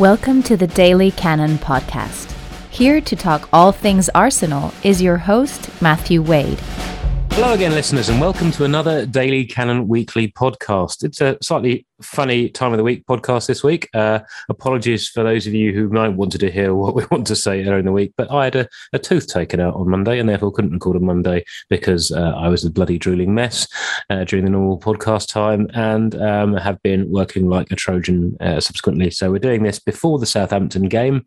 Welcome to the Daily Cannon podcast. Here to talk all things Arsenal is your host, Matthew Wade. Hello again, listeners, and welcome to another Daily Cannon Weekly podcast. It's a slightly funny time of the week podcast this week. Uh, apologies for those of you who might wanted to hear what we want to say in the week, but I had a, a tooth taken out on Monday and therefore couldn't record on Monday because uh, I was a bloody drooling mess uh, during the normal podcast time and um, have been working like a Trojan uh, subsequently. So we're doing this before the Southampton game,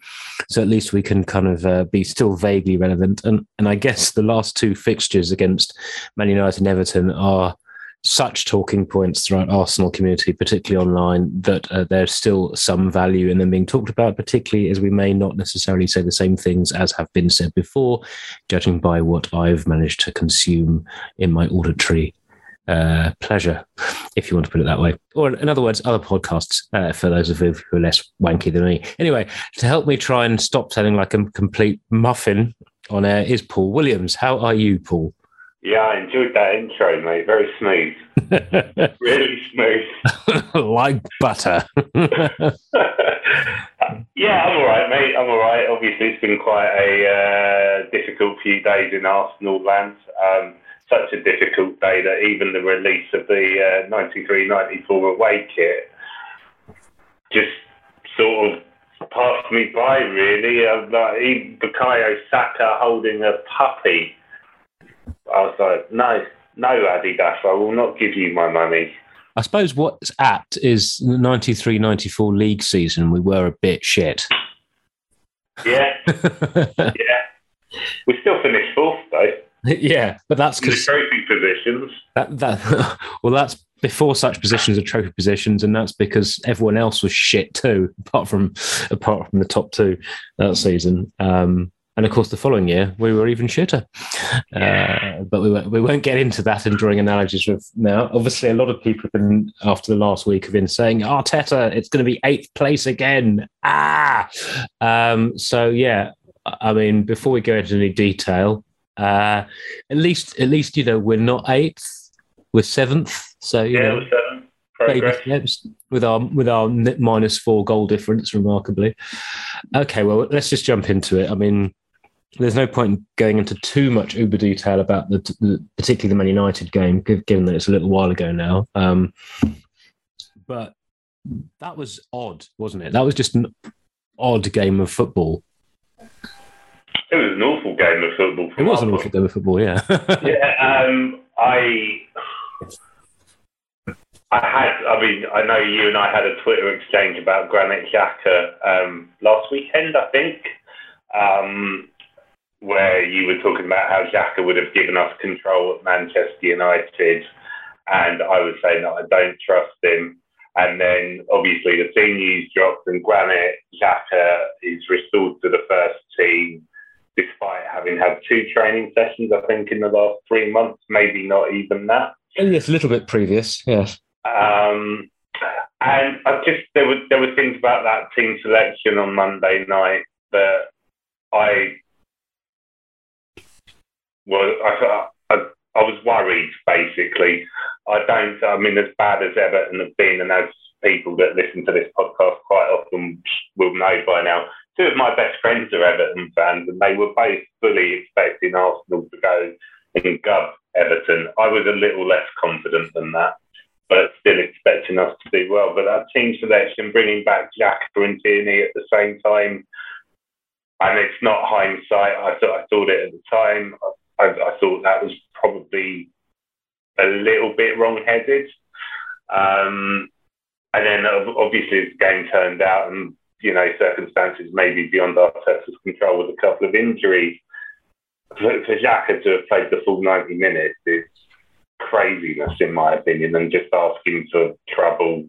so at least we can kind of uh, be still vaguely relevant. And, and I guess the last two fixtures against Man United and Everton are such talking points throughout Arsenal community, particularly online, that uh, there's still some value in them being talked about, particularly as we may not necessarily say the same things as have been said before, judging by what I've managed to consume in my auditory uh, pleasure, if you want to put it that way. Or, in other words, other podcasts uh, for those of you who are less wanky than me. Anyway, to help me try and stop sounding like a complete muffin on air is Paul Williams. How are you, Paul? Yeah, I enjoyed that intro, mate. Very smooth. really smooth. like butter. yeah, I'm all right, mate. I'm all right. Obviously, it's been quite a uh, difficult few days in Arsenal land. Um, such a difficult day that even the release of the uh, 93 94 away kit just sort of passed me by, really. Uh, like, Bukayo Saka holding a puppy I was like, no, no, Adidas, I will not give you my money. I suppose what's apt is the 93 94 league season, we were a bit shit. Yeah. yeah. We still finished fourth, though. Yeah, but that's because trophy positions. That, that, well, that's before such positions are trophy positions, and that's because everyone else was shit too, apart from apart from the top two that season. Um, and of course, the following year we were even shitter. Uh, but we won't, we won't get into that and drawing analogies with now. Obviously, a lot of people have been after the last week have been saying Arteta, it's going to be eighth place again. Ah, um, so yeah. I mean, before we go into any detail, uh, at least at least you know we're not eighth, we're seventh. So you yeah, know, seventh. Baby steps with our with our minus four goal difference, remarkably. Okay, well, let's just jump into it. I mean, there's no point going into too much uber detail about the, the particularly the Man United game, given that it's a little while ago now. Um, but that was odd, wasn't it? That was just an odd game of football. It was an awful game of football. It was an awful game of football, yeah. yeah, um, I. I had, I mean, I know you and I had a Twitter exchange about Granit Xhaka um, last weekend, I think. Um, where you were talking about how Xhaka would have given us control at Manchester United, and I was saying that I don't trust him. And then obviously the team news dropped, and Granit Xhaka is restored to the first team despite having had two training sessions, I think, in the last three months, maybe not even that. Yes, a little bit previous, yes. Um, and I just there were there were things about that team selection on Monday night that I well, I, I, I was worried basically. I don't, I mean, as bad as Everton have been, and as people that listen to this podcast quite often will know by now, two of my best friends are Everton fans, and they were both fully expecting Arsenal to go and gub Everton. I was a little less confident than that, but still expecting us to do well. But that team selection, bringing back Xhaka and Tierney at the same time, and it's not hindsight. I thought I thought it at the time. I, I thought that was probably a little bit wrong-headed. Um, and then obviously the game turned out and, you know, circumstances maybe beyond Arteta's control with a couple of injuries. For, for Xhaka to have played the full 90 minutes is craziness, in my opinion, and just asking for trouble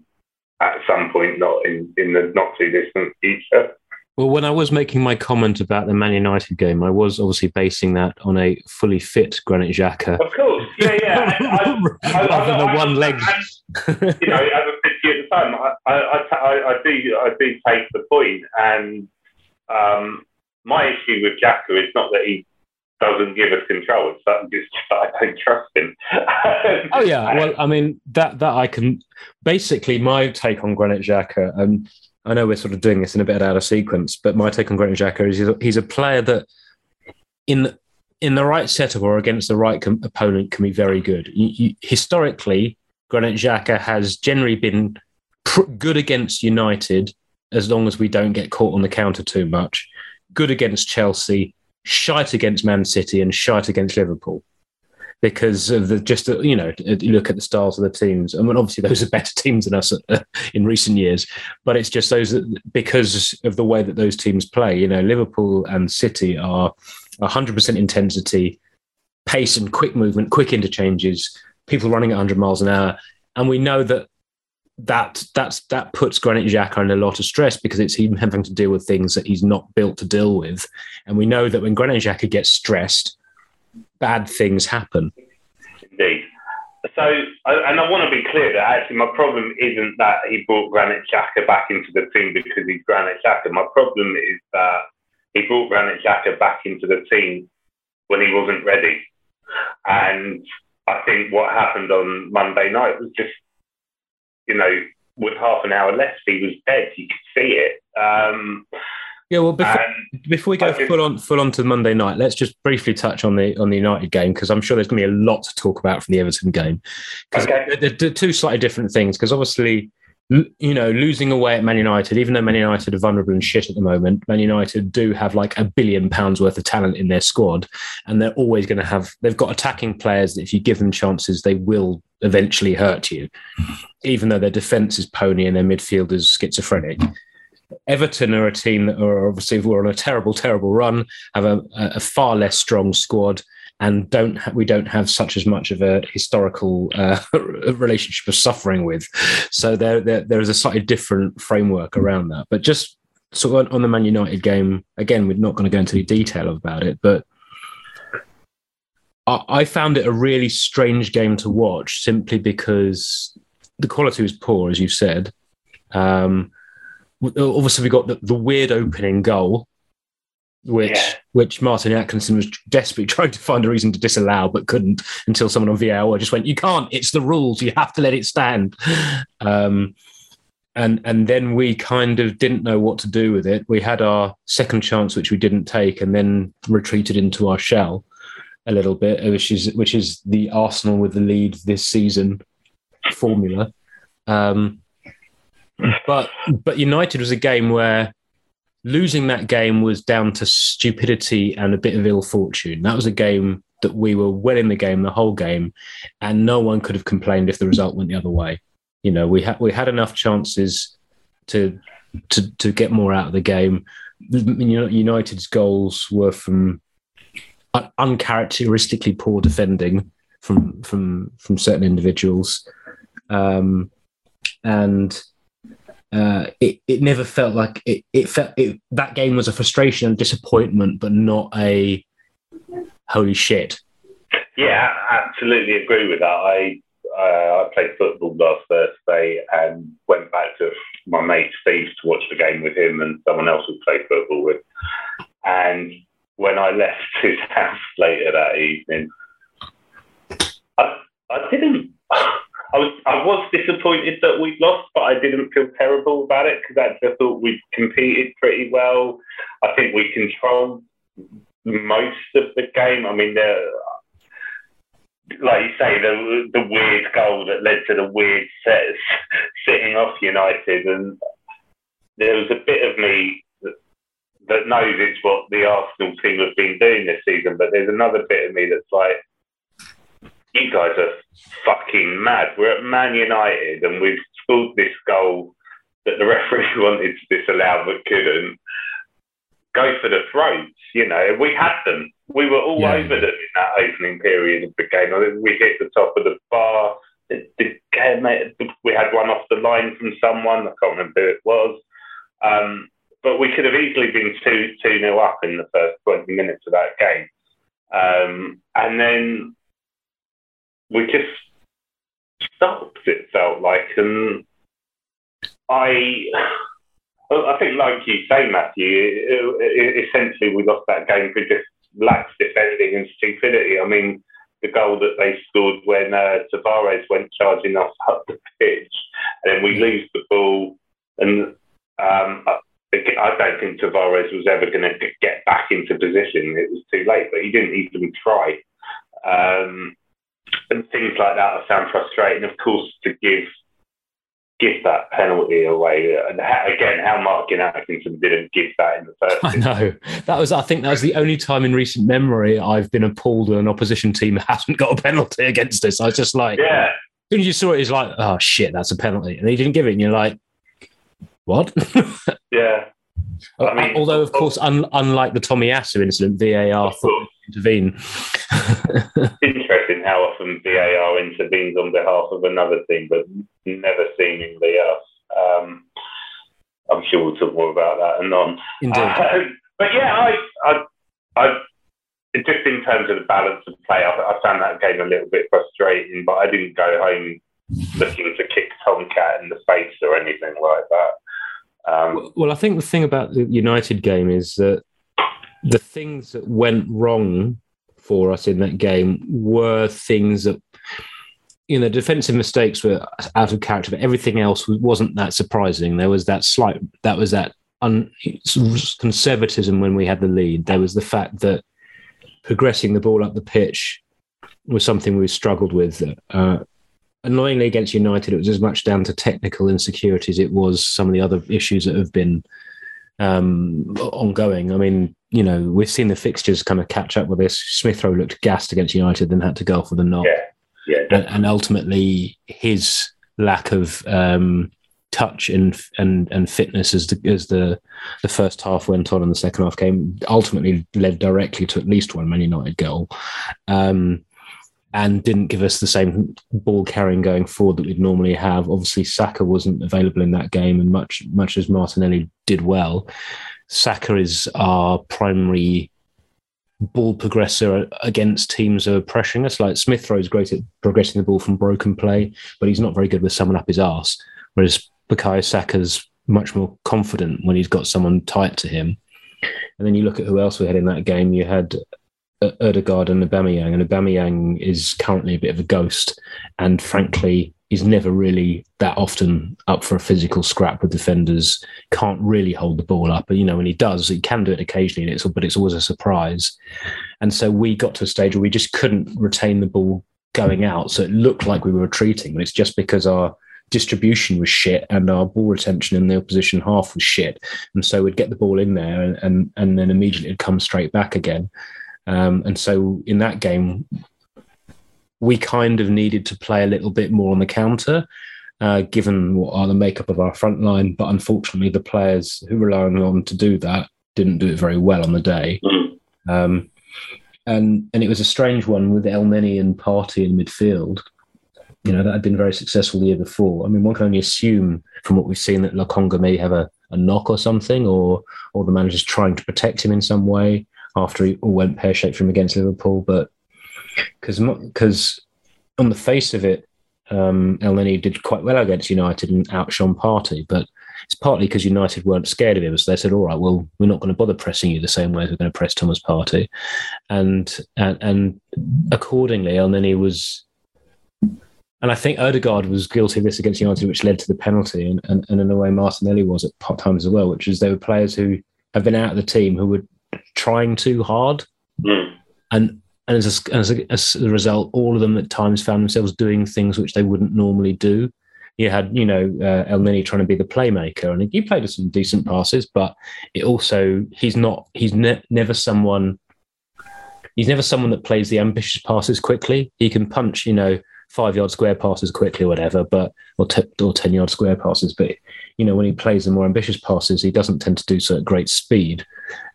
at some point, not in, in the not too distant future. Well, when I was making my comment about the Man United game, I was obviously basing that on a fully fit Granit Xhaka. Of course, yeah, yeah. I, Rather than the one leg. you know, as I said to you at the time, I, I, I, do, I do take the point, and um, my issue with Xhaka is not that he doesn't give us control. It's that just I don't trust him. oh yeah, well, I mean that that I can basically my take on Granit Xhaka and I know we're sort of doing this in a bit out of sequence, but my take on Granit Xhaka is he's a, player that in in the right setup or against the right com- opponent can be very good. You, you, historically, Granit Xhaka has generally been pr- good against United as long as we don't get caught on the counter too much. Good against Chelsea, shite against Man City, and shite against Liverpool because of the just you know you look at the styles of the teams. I mean, obviously those are better teams than us uh, in recent years, but it's just those that, because of the way that those teams play. You know, Liverpool and City are 100% intensity, pace, and quick movement, quick interchanges, people running at 100 miles an hour, and we know that that that's that puts Granit Xhaka in a lot of stress because it's him having to deal with things that he's not built to deal with, and we know that when Granit Xhaka gets stressed, bad things happen. Indeed. So, and I want to be clear that actually my problem isn't that he brought Granit Xhaka back into the team because he's Granit Xhaka. My problem is that he brought Granit Xhaka back into the team when he wasn't ready. And I think what happened on Monday night was just, you know, with half an hour left, he was dead. You could see it. Um, yeah, well, before, before we go full on full on to Monday night, let's just briefly touch on the on the United game because I'm sure there's going to be a lot to talk about from the Everton game. Okay. They're, they're two slightly different things because obviously, you know, losing away at Man United, even though Man United are vulnerable and shit at the moment, Man United do have like a billion pounds worth of talent in their squad, and they're always going to have. They've got attacking players that if you give them chances, they will eventually hurt you, even though their defense is pony and their midfield is schizophrenic. Everton are a team that are obviously we're on a terrible, terrible run, have a, a far less strong squad, and don't ha- we don't have such as much of a historical uh, relationship of suffering with. So there, there there is a slightly different framework around that. But just sort of on the Man United game, again, we're not going to go into any detail about it, but I, found it a really strange game to watch simply because the quality was poor, as you said. Um, obviously we got the, the weird opening goal, which yeah. which Martin Atkinson was desperately trying to find a reason to disallow, but couldn't until someone on VAR just went, "You can't. It's the rules. You have to let it stand." Um, and and then we kind of didn't know what to do with it. We had our second chance, which we didn't take, and then retreated into our shell a little bit, which is which is the Arsenal with the lead this season formula. Um, but but United was a game where losing that game was down to stupidity and a bit of ill fortune. That was a game that we were well in the game the whole game, and no one could have complained if the result went the other way. You know, we had we had enough chances to to to get more out of the game. United's goals were from uncharacteristically poor defending from from from certain individuals, um, and uh, it it never felt like it. It felt it, that game was a frustration and disappointment, but not a holy shit. Yeah, I absolutely agree with that. I uh, I played football last Thursday and went back to my mate Steve to watch the game with him and someone else who played football with. And when I left his house later that evening, I I didn't. I was I was disappointed that we lost, but I didn't feel terrible about it because I just thought we competed pretty well. I think we controlled most of the game. I mean, the, like you say, the the weird goal that led to the weird set sitting off United, and there was a bit of me that knows it's what the Arsenal team have been doing this season, but there's another bit of me that's like you guys are fucking mad. We're at Man United and we've scored this goal that the referee wanted to disallow but couldn't. Go for the throats, you know. We had them. We were all yeah. over them in that opening period of the game. We hit the top of the bar. We had one off the line from someone. I can't remember who it was. Um, but we could have easily been 2 2 nil up in the first 20 minutes of that game. Um, and then we just stopped. It felt like, and I, I think, like you say, Matthew, essentially we lost that game for just lax defending and stupidity. I mean, the goal that they scored when uh, Tavares went charging us up the pitch, and then we lose the ball, and Um, I don't think Tavares was ever going to get back into position. It was too late, but he didn't even try. Um, and things like that I found frustrating. Of course, to give give that penalty away, and again, how Martin Atkinson didn't give that in the first. I know that was. I think that was the only time in recent memory I've been appalled when an opposition team hasn't got a penalty against us. I was just like, yeah. As soon as you saw it, it's like, oh shit, that's a penalty, and he didn't give it, and you're like, what? yeah. I mean, Although, of course, un- unlike the Tomiyasu incident, VAR intervene. Interesting how often VAR intervenes on behalf of another team, but never seemingly us. Um, I'm sure we'll talk more about that and on. Indeed. Uh, but yeah, I, I, I, just in terms of the balance of play, I, I found that game a little bit frustrating. But I didn't go home looking to kick Tomcat in the face or anything like that. Um, well, I think the thing about the United game is that the things that went wrong for us in that game were things that you know defensive mistakes were out of character but everything else wasn't that surprising there was that slight that was that un, conservatism when we had the lead there was the fact that progressing the ball up the pitch was something we struggled with uh, annoyingly against United, it was as much down to technical insecurities. It was some of the other issues that have been um, ongoing. I mean, you know, we've seen the fixtures kind of catch up with this. Smith Rowe looked gassed against United, then had to go for the knock. Yeah, yeah. And, and, ultimately, his lack of um, touch and and and fitness as the as the the first half went on and the second half came ultimately led directly to at least one Man United goal. Um, and didn't give us the same ball carrying going forward that we'd normally have. Obviously, Saka wasn't available in that game, and much much as Martinelli did well, Saka is our primary ball progressor against teams who are pressuring us. Like Smith Rowe's great at progressing the ball from broken play, but he's not very good with someone up his arse. Whereas Bukayo Saka's much more confident when he's got someone tight to him. And then you look at who else we had in that game. You had Uh, Odegaard and Aubameyang, and Aubameyang is currently a bit of a ghost, and frankly, is never really that often up for a physical scrap with defenders. Can't really hold the ball up, but you know when he does, he can do it occasionally, it's, but it's always a surprise. And so we got to a stage where we just couldn't retain the ball going out, so it looked like we were retreating, but it's just because our distribution was shit and our ball retention in the opposition half was shit. And so we'd get the ball in there and, and, and then immediately it'd come straight back again. Um, and so in that game, we kind of needed to play a little bit more on the counter, uh, given what are the makeup of our front line. But unfortunately, the players who were relying on to do that didn't do it very well on the day. Um, and and it was a strange one with Elneny and Partey in midfield. You know that had been very successful the year before. I mean, one can only assume from what we've seen that Lokonga may have a, a knock or something, or or the manager's trying to protect him in some way after he all went pear shaped for him against Liverpool. But because because on the face of it, um, Elneny did quite well against United and outshone Partey, but it's partly because United weren't scared of him, so they said, "All right, well, we're not going to bother pressing you the same way as we're going to press Thomas Partey. and and, and accordingly, Elneny was. And I think Odegaard was guilty of this against United, which led to the penalty, and, and, and in a way Martinelli was at times as well, which is they were players who have been out of the team who would trying too hard, mm. and and as a, as, a, as a result, all of them at times found themselves doing things which they wouldn't normally do. You had, you know, uh, Elneny trying to be the playmaker, and he played some decent passes, but it also he's not he's ne- never someone he's never someone that plays the ambitious passes quickly. He can punch, you know, five yard square passes quickly or whatever, but or, t- or ten yard square passes. But you know, when he plays the more ambitious passes, he doesn't tend to do so at great speed.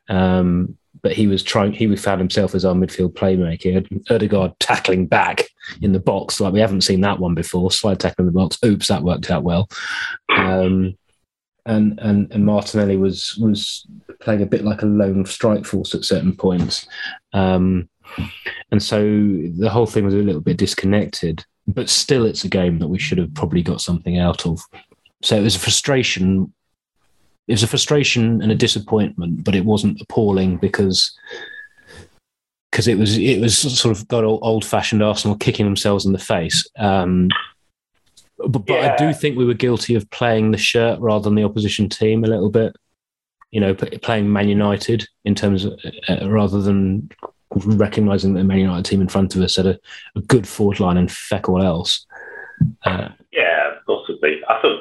Um, but he was trying. He found himself as our midfield playmaker. Odegaard tackling back in the box, like we haven't seen that one before. Slide tackling in the box. Oops, that worked out well. Um, and and and Martinelli was was playing a bit like a lone strike force at certain points. Um, and so the whole thing was a little bit disconnected. But still, it's a game that we should have probably got something out of. So it was a frustration it was a frustration and a disappointment, but it wasn't appalling because because it was it was sort of got old fashioned Arsenal kicking themselves in the face. Um, but, but yeah. I do think we were guilty of playing the shirt rather than the opposition team a little bit. You know, playing Man United in terms of uh, rather than recognizing that the Man United team in front of us had a, a good forward line and feck all else. Uh, yeah,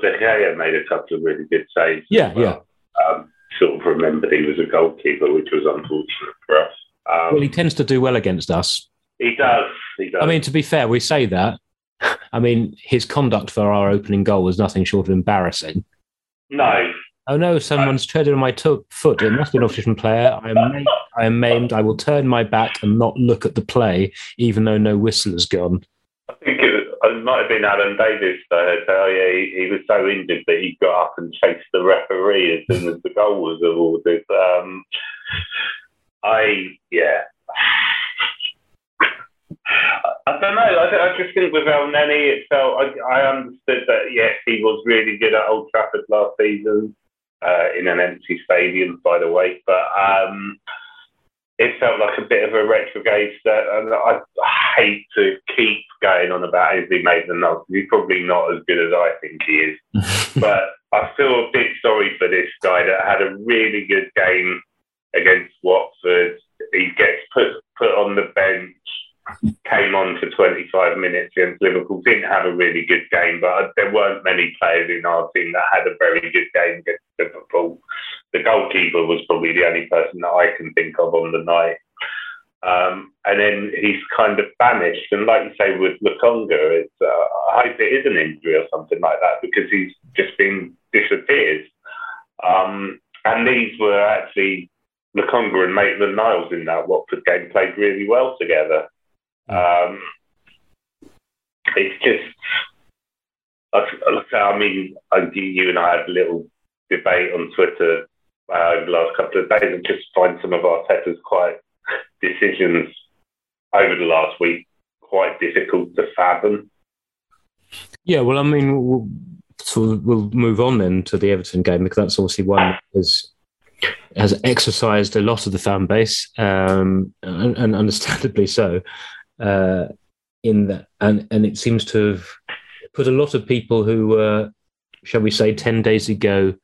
Gea made a couple of really good saves. Yeah, well. yeah. Um, sort of remembered he was a goalkeeper, which was unfortunate for us. Um, well, he tends to do well against us. He does. He does. I mean, to be fair, we say that, I mean, his conduct for our opening goal was nothing short of embarrassing. No. Oh no! Someone's treaded on my to- foot. It must be an opposition player. I am, maimed. I am maimed. I will turn my back and not look at the play, even though no whistle has gone. I think it, might have been Alan Davies. Though. Oh yeah, he, he, was so injured that he got up and chased the referee as soon as the goal was awarded. Um, I yeah. I don't know. I, I, just think with Elneny, it felt I, I, understood that yes, he was really good at Old Trafford last season uh, in an empty stadium, by the way. But um, it felt like a bit of a retrograde step, and I, hate to keep going on about Ainsley Maitland-Niles. He's probably not as good as I think he is, but I feel a bit sorry for this guy that had a really good game against Watford. He gets put put on the bench came on for 25 minutes against Liverpool, didn't have a really good game, but there weren't many players in our team that had a very good game against Liverpool. The goalkeeper was probably the only person that I can think of on the night. Um, and then he's kind of vanished. And like you say with Lokonga, it's, uh, I hope it is an injury or something like that because he's just been disappeared. Um, and these were actually Lokonga and Maitland Niles in that Watford game played really well together. Um, it's just, I mean, you and I had a little debate on Twitter uh, over the last couple of days and just find some of Arteta's quite decisions over the last week quite difficult to fathom. Yeah, well, I mean, we'll, so we'll move on then to the Everton game because that's obviously one that has has exercised a lot of the fan base, um, and, and understandably so uh, in that, and and it seems to have put a lot of people who were, shall we say, ten days ago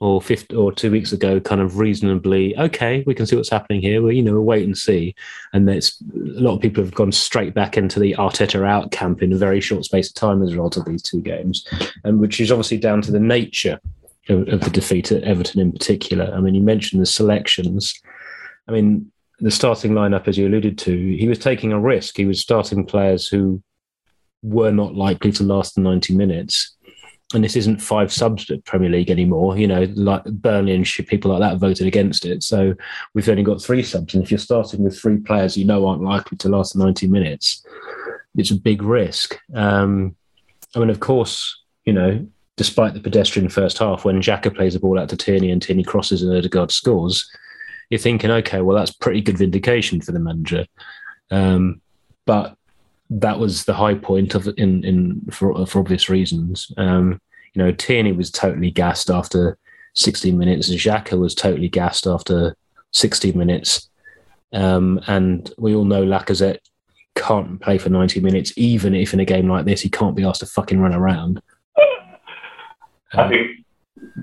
or fifth or two weeks ago, kind of reasonably okay. We can see what's happening here. We you know we'll wait and see. And there's a lot of people have gone straight back into the Arteta out camp in a very short space of time as a result of these two games, and which is obviously down to the nature of, of the defeat at Everton in particular. I mean, you mentioned the selections. I mean, the starting lineup, as you alluded to, he was taking a risk. He was starting players who were not likely to last the 90 minutes. And this isn't five subs at Premier League anymore. You know, like Burnley and people like that voted against it. So we've only got three subs. And if you're starting with three players you know aren't likely to last 90 minutes, it's a big risk. Um, I mean, of course, you know, despite the pedestrian first half, when Xhaka plays the ball out to Tierney and Tierney crosses and Odegaard scores, you're thinking, okay, well, that's pretty good vindication for the manager. Um, but that was the high point of in in for, for obvious reasons. Um, you know, Tierney was totally gassed after 16 minutes. and Xhaka was totally gassed after 16 minutes. Um, and we all know Lacazette can't play for 90 minutes, even if in a game like this he can't be asked to fucking run around. I think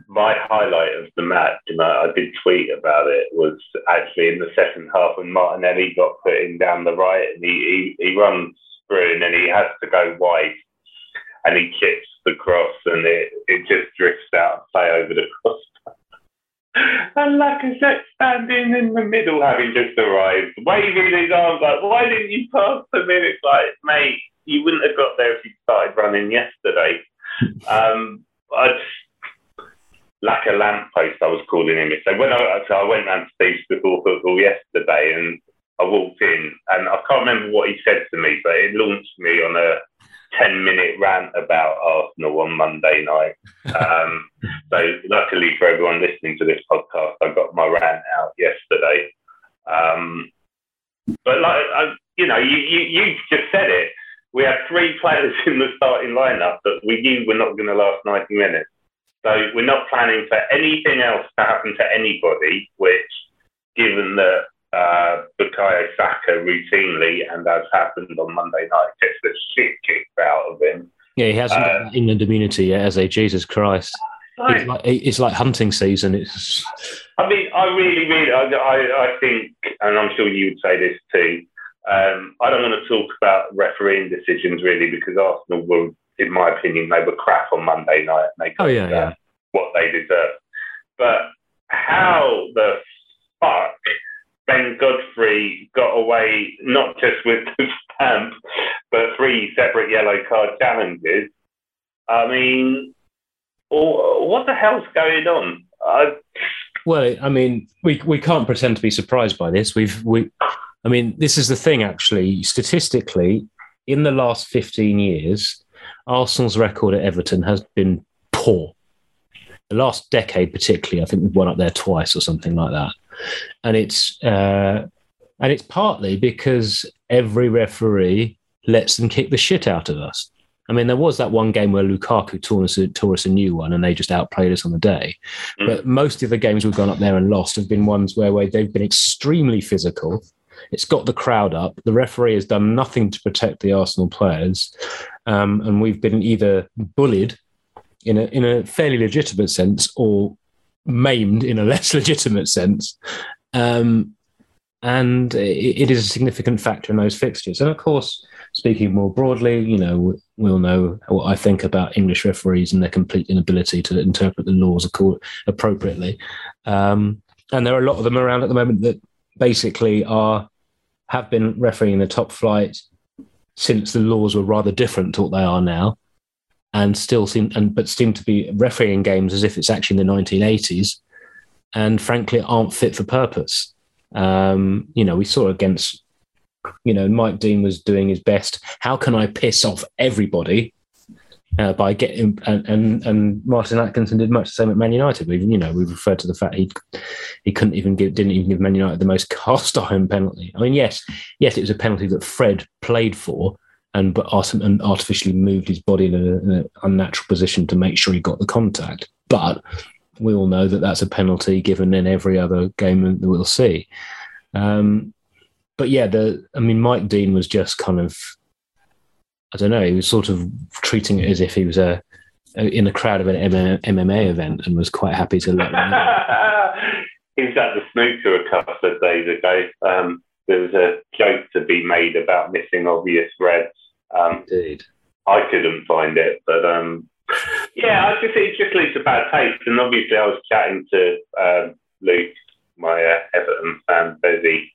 my highlight of the match, and I, I, did tweet about it, was actually in the second half when Martinelli got put in down the right and he, he, he runs through and then he has to go wide and he chips the cross and it, it just drifts out and play over the cross. and Lacazette standing in the middle having just arrived, waving his arms like, why didn't you pass the minute? Like, mate, you wouldn't have got there if you started running yesterday. Um, I like a lamppost, I was calling him. So when I, so I went round to Steve's before football yesterday and I walked in and I can't remember what he said to me, but it launched me on a 10 minute rant about Arsenal on Monday night. Um, so luckily for everyone listening to this podcast, I got my rant out yesterday. Um, but like, I, you know, you, you, you just said it. We had three players in the starting lineup that we knew were not going to last 90 minutes. So we're not planning for anything else to happen to anybody, which, given that uh, Bukayo Saka routinely, and as happened on Monday night, gets the shit kicked out of him, Yeah, he hasn't got Uh, England immunity yet, as a Jesus Christ. It's like, it's like hunting season. It's I mean, I really, really, I, I, I think, and I'm sure you would say this too. Um, I don't want to talk about refereeing decisions really because Arsenal were, in my opinion, they were crap on Monday night. And they got Oh, yeah, uh, yeah. what they deserve. But how the fuck Ben Godfrey got away not just with the stamp, but three separate yellow card challenges? I mean, what the hell's going on? I, Well, I mean, we we can't pretend to be surprised by this. We've we, I mean, this is the thing. Actually, statistically, in the last fifteen years, Arsenal's record at Everton has been poor. The last decade, particularly, I think we've won up there twice or something like that, and it's uh, and it's partly because every referee lets them kick the shit out of us. I mean, there was that one game where Lukaku tore us, a- tore us a new one, and they just outplayed us on the day. But most of the games we've gone up there and lost have been ones where, where they've been extremely physical. It's got the crowd up. The referee has done nothing to protect the Arsenal players, um, and we've been either bullied in a in a fairly legitimate sense or maimed in a less legitimate sense. Um, and it, is a significant factor in those fixtures. And of course, speaking more broadly, you know, we'll know what I think about English referees and their complete inability to interpret the laws appropriately. Um, and there are a lot of them around at the moment that basically are have been refereeing in the top flight since the laws were rather different to what they are now, and still seem and but seem to be refereeing games as if it's actually in the 1980s, and frankly aren't fit for purpose. Um, you know, we saw against you know, Mike Dean was doing his best. How can I piss off everybody uh, by getting and, and and Martin Atkinson did much the same at Man United. We you know we referred to the fact he he couldn't even give didn't even give Man United the most cast iron penalty. I mean, yes, yes, it was a penalty that Fred played for. And but and artificially moved his body in an unnatural position to make sure he got the contact. But we all know that that's a penalty given in every other game that we'll see. Um, but yeah, the I mean, Mike Dean was just kind of, I don't know, he was sort of treating it as if he was a, a in the crowd of an MMA event and was quite happy to let. them know. he was at the snooker a couple of days ago. Um, there was a joke to be made about missing obvious reds. Um, Indeed. I couldn't find it, but um, yeah, I just it just leaves a bad taste. And obviously, I was chatting to um, Luke, my uh, Everton fan, Bezzy,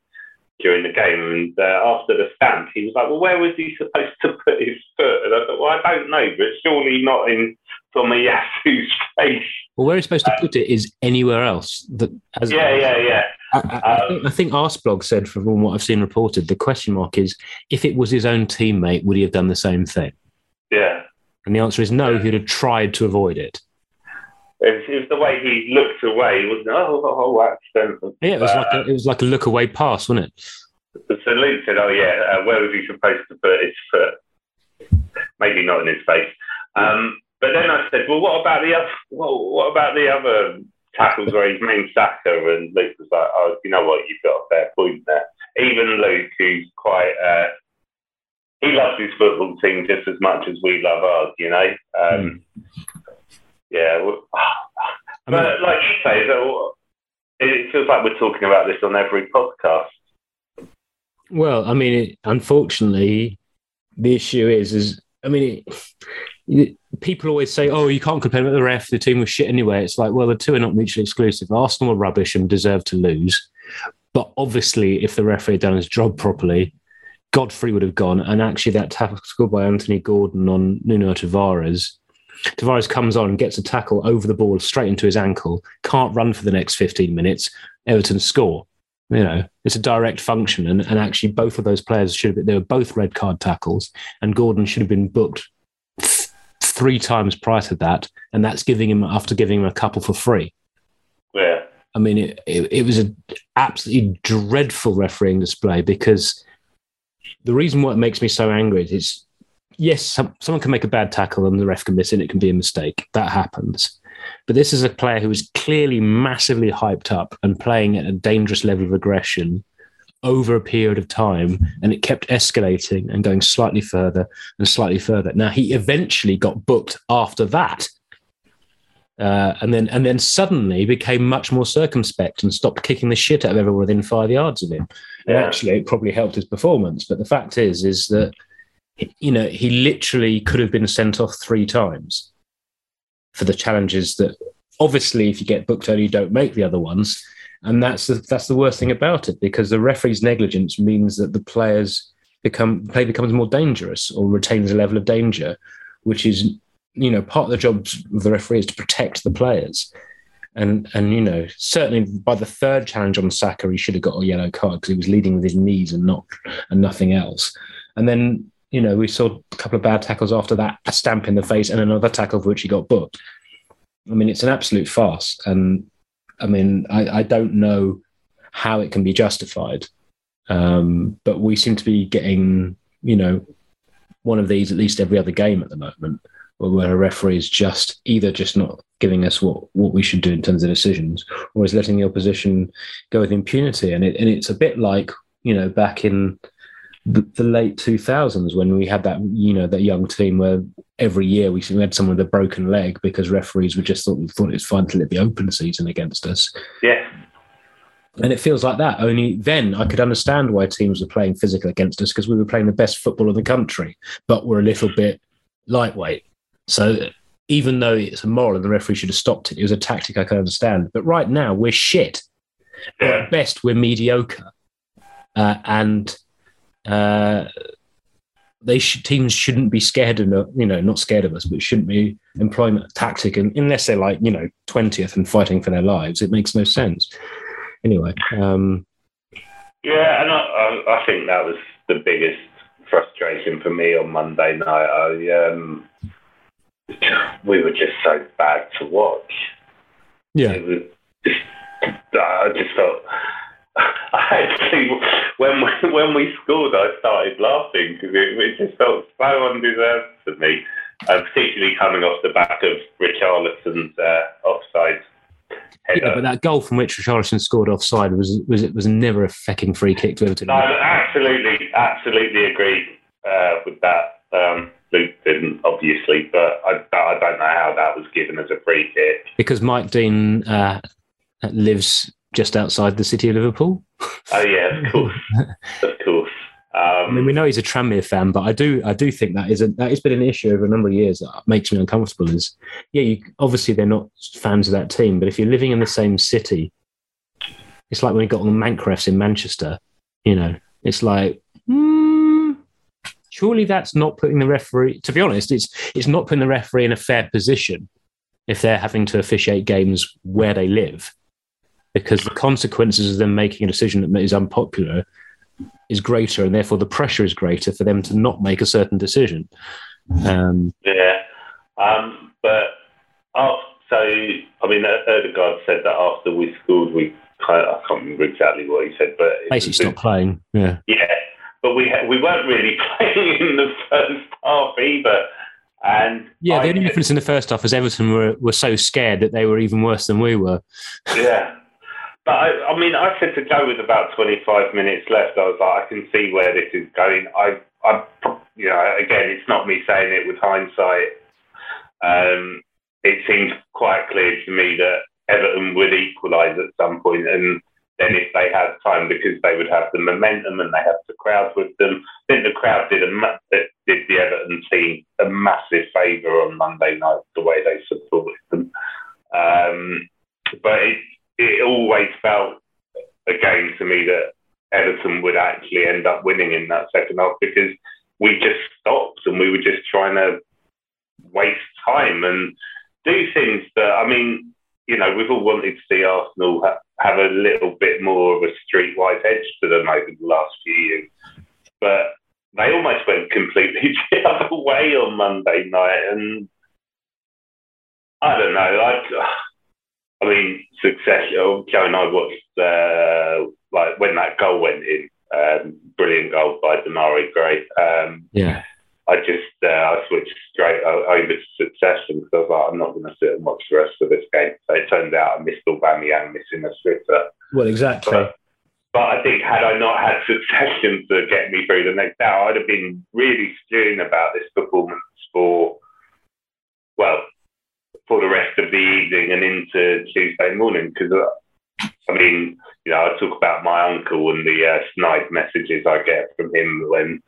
during the game, and uh, after the stamp, he was like, "Well, where was he supposed to put his foot?" And I thought, "Well, I don't know, but surely not in Tomiyasu's face." Well, where he's supposed to put it is anywhere else. That as, Yeah, yeah, yeah. I, I, I think, I think Arsblog said, from what I've seen reported, the question mark is if it was his own teammate, would he have done the same thing? Yeah. And the answer is no. He'd have tried to avoid it. It was, it was the way he looked away, wasn't it? Oh, oh, oh. Yeah, it was like a, it was like a look away pass, wasn't it? So Luke said, "Oh yeah, uh, where was he supposed to put his foot? Maybe not in his face." Um, but then I said, "Well, what about the other? Well, what about the other tackles where he's main Saka?" And Luke was like, "Oh, you know what? You've got a fair point there." Even Luke, who's quite, uh, he loves his football team just as much as we love ours. You know. Um, Yeah. Well, I mean, but like you say, though, it feels like we're talking about this on every podcast. Well, I mean, it, unfortunately, the issue is, is I mean, it, people always say, "Oh, you can't complain about the ref. The team was shit anyway." It's like, well, the two are not mutually exclusive. Arsenal were rubbish and deserved to lose, but obviously, if the referee had done his job properly, Godfrey would have gone. And actually, that tackle scored by Anthony Gordon on Nuno Tavares. Tavares comes on, gets a tackle over the ball straight into his ankle, can't run for the next 15 minutes. Everton score you know, it's a direct function. And, and actually, both of those players should have been, they were both red card tackles, and Gordon should have been booked th- three times prior to that. And that's giving him, after giving him a couple for free. Yeah. I mean, it, it, it was an absolutely dreadful refereeing display because the reason why it makes me so angry is it's, yes, some, someone can make a bad tackle and the ref can miss it and it can be a mistake. That happens. But this is a player who is clearly massively hyped up and playing at a dangerous level of aggression over a period of time, and it kept escalating and going slightly further and slightly further. Now he eventually got booked after that. Uh, and then and then suddenly became much more circumspect and stopped kicking the shit out of everyone within five yards of him. And actually, it probably helped his performance. But the fact is, is that you know he literally could have been sent off three times for the challenges that obviously if you get booked early, you don't make the other ones. And that's the, that's the worst thing about it because the referee's negligence means that the players become play becomes more dangerous or retains a level of danger, which is you know part of the job of the referee is to protect the players. And and you know certainly by the third challenge on Saka, he should have got a yellow card because he was leading with his knees and not and nothing else. And then you know we saw a couple of bad tackles after that, a stamp in the face, and another tackle for which he got booked. I mean, it's an absolute farce, and I mean, I, I don't know how it can be justified, um, but we seem to be getting, you know, one of these at least every other game at the moment, where a referee is just either just not giving us what what we should do in terms of decisions, or is letting the opposition go with impunity, and it and it's a bit like you know back in the, the, late 2000s when we had that you know that young team where every year we had someone with a broken leg because referees were just thought thought it was fine to let the open season against us. Yeah. And it feels like that. Only then i could understand why teams were playing physical against us because we were playing the best football in the country but we're a little bit lightweight. So even though it's immoral and the referee should have stopped it it was a tactic i can understand. But right now we're shit. Yeah. at best we're mediocre. Uh, and uh, they should, teams shouldn't be scared of you know not scared of us, but shouldn't be employing a tactic, and unless they're like you know twentieth and fighting for their lives, it makes no sense. Anyway, um, yeah, and I, I, think that was the biggest frustration for me on Monday night. I, um, we were just so bad to watch. Yeah, just, I just felt I actually, when we, when we scored, I started laughing because it, it, just felt so undeserved to me, uh, particularly coming off the back of Richarlison's uh, offside. Header. Yeah, but that goal from which Richarlison scored offside was was it was never a fucking free kick to Everton. No, absolutely, absolutely agree uh, with that. Um, Luke didn't, obviously, but I, I don't know how that was given as a free kick. Because Mike Dean uh, lives just outside the city of Liverpool. Oh yeah, of course, of course. Um, I mean, we know he's a Tranmere fan, but I do, I do think that is a, that has been an issue over a number of years that makes me uncomfortable. Is yeah, you, obviously they're not fans of that team, but if you're living in the same city, it's like when we got on the Mancrefs in Manchester. You know, it's like. Mm, surely that's not putting the referee. To be honest, it's it's not putting the referee in a fair position if they're having to officiate games where they live because the consequences of them making a decision that is unpopular is greater, and therefore the pressure is greater for them to not make a certain decision. Um, yeah, um, but oh, so I mean, Ødegaard said that after we scored, we kind of, I can't remember exactly what he said, but basically stopped playing. Yeah, yeah, but we we weren't really playing in the first half either. And yeah, the only difference in the first half is Everton were, were so scared that they were even worse than we were. Yeah, but I, I, mean, I said to go with about 25 minutes left. I was like, I can see where this is going. I, I, you know, again, it's not me saying it with hindsight. Um, it seems quite clear to me that Everton would equalise at some point, and then if they had time, because they would have the momentum and they have the crowd with them. I think the crowd did a did the Everton team a massive favour on Monday night the way they supported them. Um, but it, it always felt a game to me that Everton would actually end up winning in that second half because we just stopped and we were just trying to waste time and do things that, I mean, you know, we've all wanted to see Arsenal ha- have a little bit more of a streetwise edge to them over the last few years. But they almost went completely the other way on Monday night. And I don't know, I, I mean, success. Joe and I watched uh, like when that goal went in. Um, brilliant goal by Demarai Gray. Um, yeah. I just uh, I switched straight over to Succession because I was like, I'm not going to sit and watch the rest of this game. So it turned out I missed Aubameyang missing a sitter. Well, exactly. But, but I think had I not had succession to get me through the next hour, I'd have been really stewing about this performance for, well, for the rest of the evening and into Tuesday morning. Because, uh, I mean, you know, I talk about my uncle and the uh, snide messages I get from him when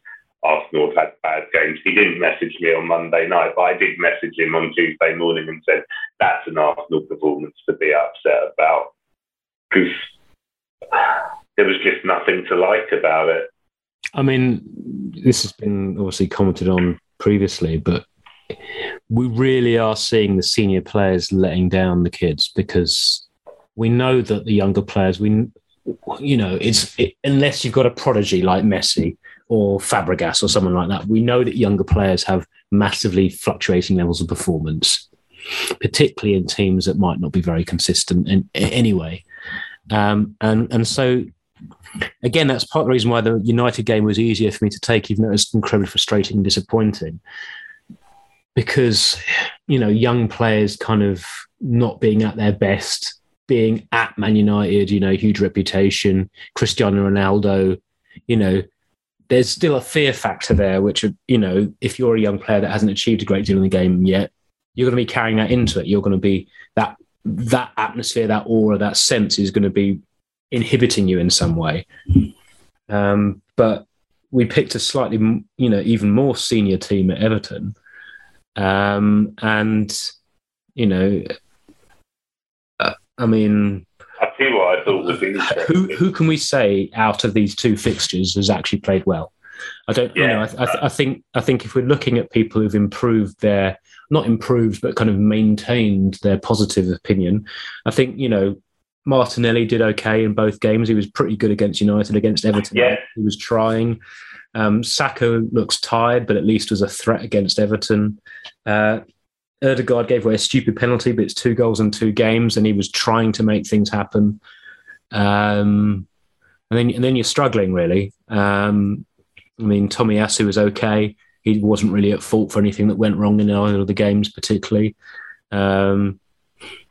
Arsenal have had bad games. He didn't message me on Monday night, but I did message him on Tuesday morning and said, that's an Arsenal performance to be upset about. Because there was just nothing to like about it. I mean, this has been obviously commented on previously, but we really are seeing the senior players letting down the kids because we know that the younger players, we, you know, it's it, unless you've got a prodigy like Messi or Fabregas or someone like that, we know that younger players have massively fluctuating levels of performance, particularly in teams that might not be very consistent in, in anyway. Um, and and so again, that's part of the reason why the United game was easier for me to take, even though it was incredibly frustrating and disappointing. Because, you know, young players kind of not being at their best, being at Man United, you know, huge reputation, Cristiano Ronaldo, you know, there's still a fear factor there, which, you know, if you're a young player that hasn't achieved a great deal in the game yet, you're going to be carrying that into it. You're going to be that that atmosphere, that aura, that sense is going to be inhibiting you in some way. Um, but we picked a slightly, you know, even more senior team at Everton, um, and you know, uh, I mean, I see what I thought was interesting. Who who can we say out of these two fixtures has actually played well? I don't, yeah. you know, I, I, I, think I think if we're looking at people who've improved their not improved but kind of maintained their positive opinion, I think you know Martinelli did okay in both games. He was pretty good against United, against Everton. Yeah. He was trying. Um, Saka looks tired, but at least was a threat against Everton. Uh, Odegaard gave away a stupid penalty, but it's two goals in two games, and he was trying to make things happen. Um, and then, and then you're struggling really. Um, I mean, Tomiyasu was okay. He wasn't really at fault for anything that went wrong in either of the games, particularly. Um,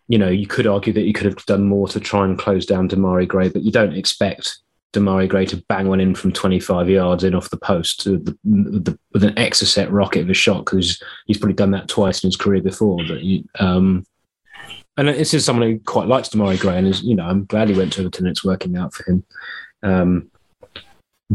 you know, you could argue that you could have done more to try and close down Demarai Gray, but you don't expect Demarai Gray to bang one in from 25 yards in off the post with, the, the, with an Exocet rocket of a shot because he's probably done that twice in his career before. But you, um, and this is someone who quite likes Demarai Gray, and is you know I'm glad he went to Everton. It's working out for him. Um,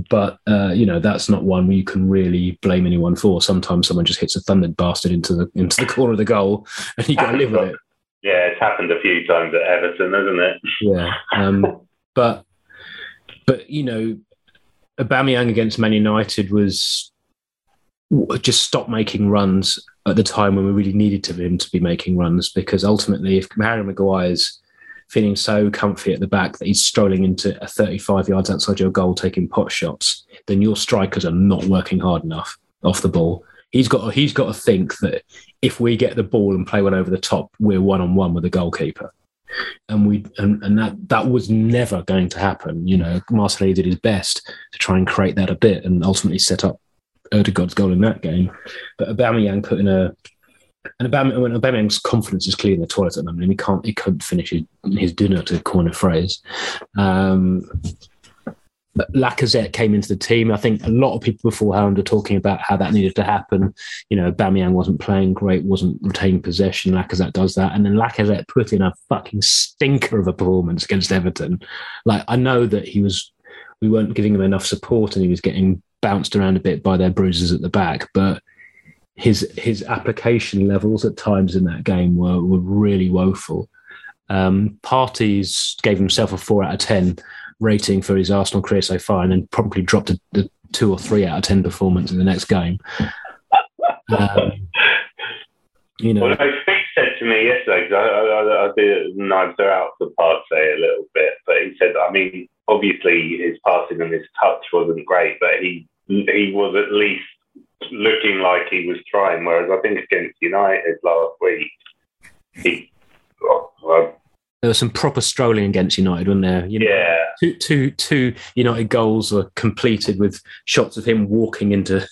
but uh, you know that's not one you can really blame anyone for. Sometimes someone just hits a thundered bastard into the into the corner of the goal, and you got to live with it. Yeah, it's happened a few times at Everton, hasn't it? Yeah, um, but but you know, Aubameyang against Man United was just stop making runs at the time when we really needed to him to be making runs because ultimately, if Harry Maguire's feeling so comfy at the back that he's strolling into a 35 yards outside your goal taking pot shots, then your strikers are not working hard enough off the ball he's got he's got to think that if we get the ball and play one over the top, we're one on one with the goalkeeper. And we and, and that that was never going to happen. You know, Marseille did his best to try and create that a bit and ultimately set up Odegaard's goal in that game. But Aubameyang put in a and Aubameyang, when Aubameyang's confidence is clear in the toilet at the moment, he can't he couldn't finish his, his dinner to corner phrase. Um, Lacazette came into the team. I think a lot of people beforehand are talking about how that needed to happen. You know, Bamiyang wasn't playing great, wasn't retaining possession. Lacazette does that. And then Lacazette put in a fucking stinker of a performance against Everton. Like, I know that he was, we weren't giving him enough support and he was getting bounced around a bit by their bruises at the back. But his his application levels at times in that game were, were really woeful. Um, Partey's gave himself a four out of 10 rating for his Arsenal career so far, and then probably dropped a, a two or three out of ten performance in the next game. Um, you know, well, Steve said to me yesterday because I, I, I did knives her out for Partey a little bit, but he said, I mean, obviously his passing and his touch wasn't great, but he he was at least looking like he was trying. Whereas I think against United last week, he well, there was some proper strolling against United, wasn't there? You know, yeah. Two, two, two United goals were completed with shots of him walking into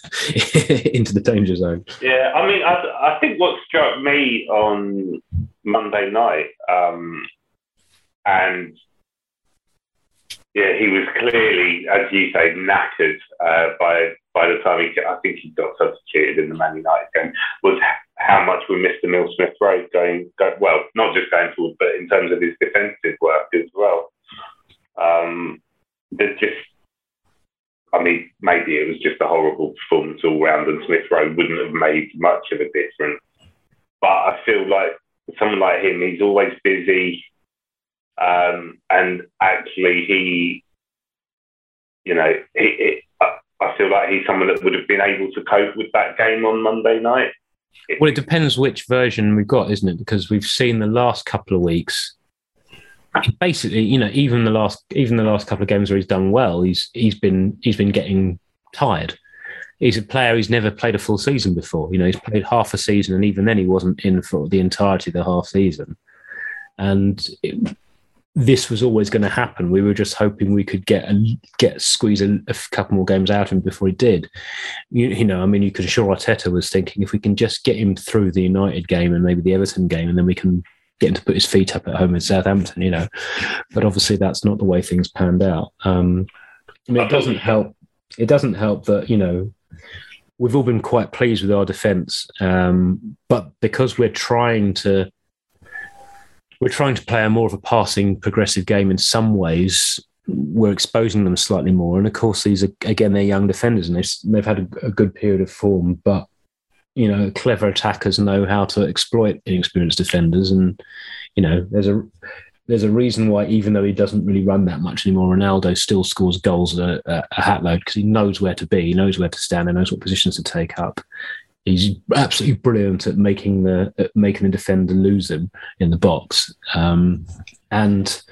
into the danger zone. Yeah, I mean, I, I think what struck me on Monday night, um, and yeah, he was clearly, as you say, knackered uh, by by the time he, I think he got substituted in the Man United game. Was how much we missed Emil Smith Rowe going, go, well, not just going forward, but in terms of his defensive work as well. Um, just, I mean, maybe it was just a horrible performance all round, and Smith Rowe wouldn't have made much of a difference. But I feel like someone like him, he's always busy. Um, and actually, he, you know, he, I feel like he's someone that would have been able to cope with that game on Monday night. Well, it depends which version we've got, isn't it? Because we've seen the last couple of weeks. Basically, you know, even the last even the last couple of games where he's done well, he's he's been he's been getting tired. He's a player who's never played a full season before. You know, he's played half a season, and even then, he wasn't in for the entirety of the half season. And this was always going to happen. We were just hoping we could get a, get squeeze a, a, couple more games out of him before he did. You, you, know, I mean, you could sure Arteta was thinking if we can just get him through the United game and maybe the Everton game, and then we can get him to put his feet up at home in Southampton. You know, but obviously that's not the way things panned out. Um, I mean, it doesn't help. It doesn't help that you know we've all been quite pleased with our defence, um, but because we're trying to we're trying to play a more of a passing, progressive game in some ways. We're exposing them slightly more, and of course, these are again they're young defenders, and they've they've had a, a good period of form. But you know, clever attackers know how to exploit inexperienced defenders, and you know, there's a there's a reason why, even though he doesn't really run that much anymore, Ronaldo still scores goals a, a, a hat load because he knows where to be, he knows where to stand, he knows what positions to take up he's absolutely brilliant at making the at making the defender lose him in the box. Um, and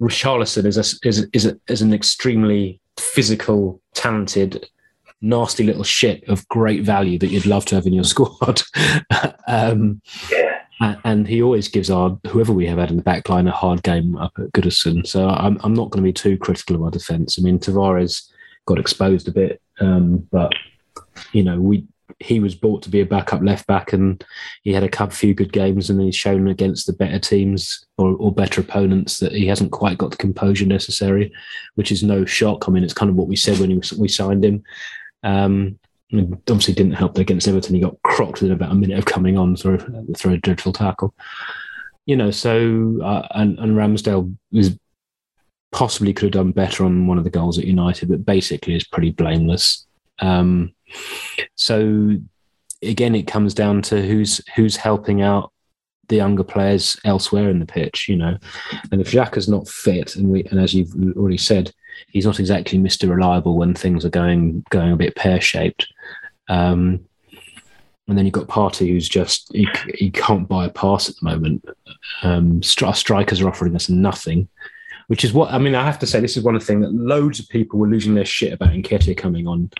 Richarlison is a, is is, a, is an extremely physical, talented, nasty little shit of great value that you'd love to have in your squad. um, yeah. And he always gives our whoever we have had in the back line a hard game up at Goodison. So I'm I'm not going to be too critical of our defence. I mean Tavares got exposed a bit, um, but you know we he was bought to be a backup left back, and he had a few good games, and he's shown against the better teams or, or, better opponents that he hasn't quite got the composure necessary, which is no shock. I mean, it's kind of what we said when he, we signed him. Um, obviously, didn't help against Everton. He got crocked within about a minute of coming on through, through a dreadful tackle. You know, so uh, and, and Ramsdale was possibly could have done better on one of the goals at United, but basically is pretty blameless. Um, so again, it comes down to who's who's helping out the younger players elsewhere in the pitch, you know. And if Xhaka's not fit, and we and as you've already said, he's not exactly Mister Reliable when things are going going a bit pear shaped. Um, and then you've got Partey, who's just he, he can't buy a pass at the moment. Um, stri- strikers are offering us nothing, which is what I mean. I have to say, this is one of the things that loads of people were losing their shit about Nketiah coming on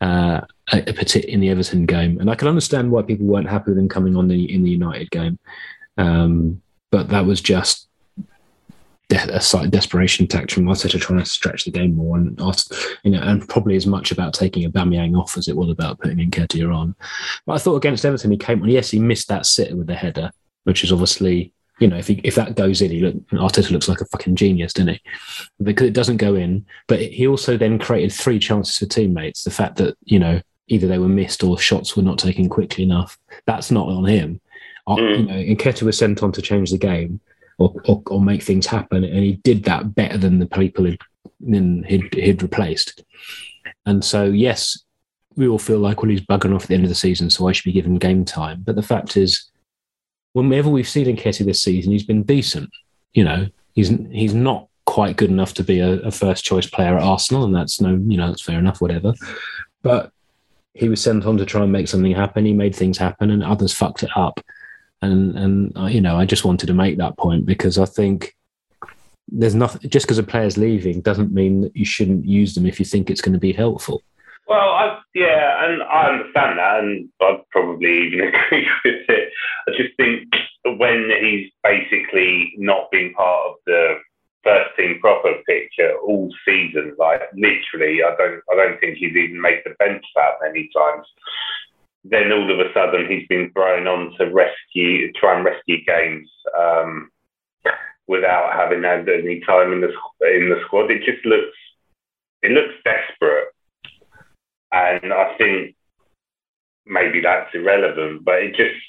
uh, in the Everton game, and I can understand why people weren't happy with him coming on the in the United game. Um, but that was just de- a slight desperation tactic from Arteta trying to stretch the game more, and you know, and probably as much about taking a Aubameyang off as it was about putting Nketiah on. But I thought against Everton he came on. Yes, he missed that sitter with the header, which is obviously you know, if he, if that goes in, he look, Arteta looks like a fucking genius, doesn't he? Because it doesn't go in, but he also then created three chances for teammates. The fact that you know either they were missed or shots were not taken quickly enough, that's not on him. Mm. You know, Nketiah was sent on to change the game or, or, or make things happen, and he did that better than the people he'd, he'd, he'd replaced. And so, yes, we all feel like well, he's bugging off at the end of the season, so I should be given game time. But the fact is whenever we've seen Nketiah this season, he's been decent. You know, he's he's not quite good enough to be a, a, first choice player at Arsenal, and that's no, you know, that's fair enough, whatever. But he was sent on to try and make something happen. He made things happen, and others fucked it up. And and uh, you know, I just wanted to make that point because I think there's nothing. Just because a player's leaving doesn't mean that you shouldn't use them if you think it's going to be helpful. Well, I, yeah, and I understand that, and I'd probably even agree with it. I just think when he's basically not being part of the first team proper picture all season, like literally, I don't, I don't think he's even made the bench that many times. Then all of a sudden, he's been thrown on to rescue, try and rescue games. Um, without having had any time in the in the squad. It just looks it looks desperate, and I think maybe that's irrelevant, but it just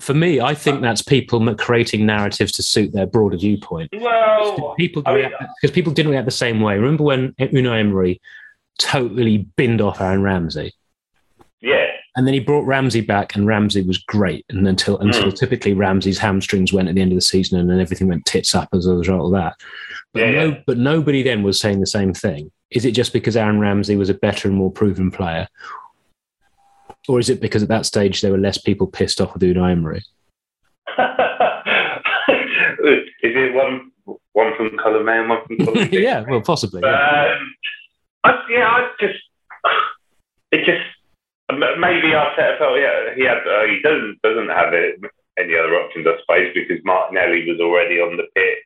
for me, I think that's people creating narratives to suit their broader viewpoint. Well, people because people didn't react the same way. Remember when Unai Emery totally binned off Aaron Ramsey? Yeah. And then he brought Ramsey back, and Ramsey was great. And until until mm. typically Ramsey's hamstrings went at the end of the season, and then everything went tits up as a result of that. But yeah, no, yeah. but nobody then was saying the same thing. Is it just because Aaron Ramsey was a better and more proven player, or is it because at that stage there were less people pissed off with Unai Emery? is it one one from Colour Man, one from Colour Yeah, well, possibly. Yeah. Um, I, yeah, I just it just maybe Arteta felt yeah he had uh, he doesn't doesn't have it, any other options I suppose because Martinelli was already on the pitch.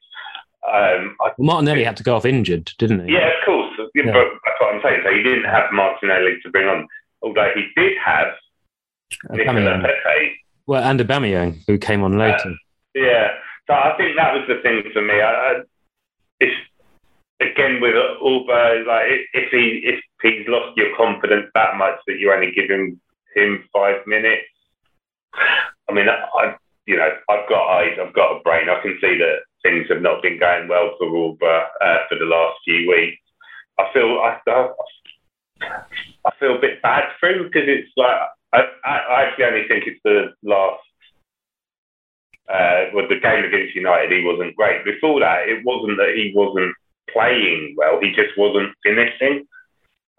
Um, I, well, Martinelli had to go off injured, didn't he? Yeah, of course. Yeah. But that's what I'm saying. So he didn't have Martinelli to bring on although he did have Nicola Pepe. Well, and Aubameyang, who came on later. Uh, yeah, so I think that was the thing for me. I, I, it's again with Auba, like if he if he's lost your confidence that much that you only give him him five minutes. I mean, I you know I've got eyes, I've got a brain. I can see that things have not been going well for Auba uh, for the last few weeks. I feel I, I I feel a bit bad for him because it's like I, I actually only think it's the last uh, well, the game against United, he wasn't great. Before that, it wasn't that he wasn't playing well; he just wasn't finishing.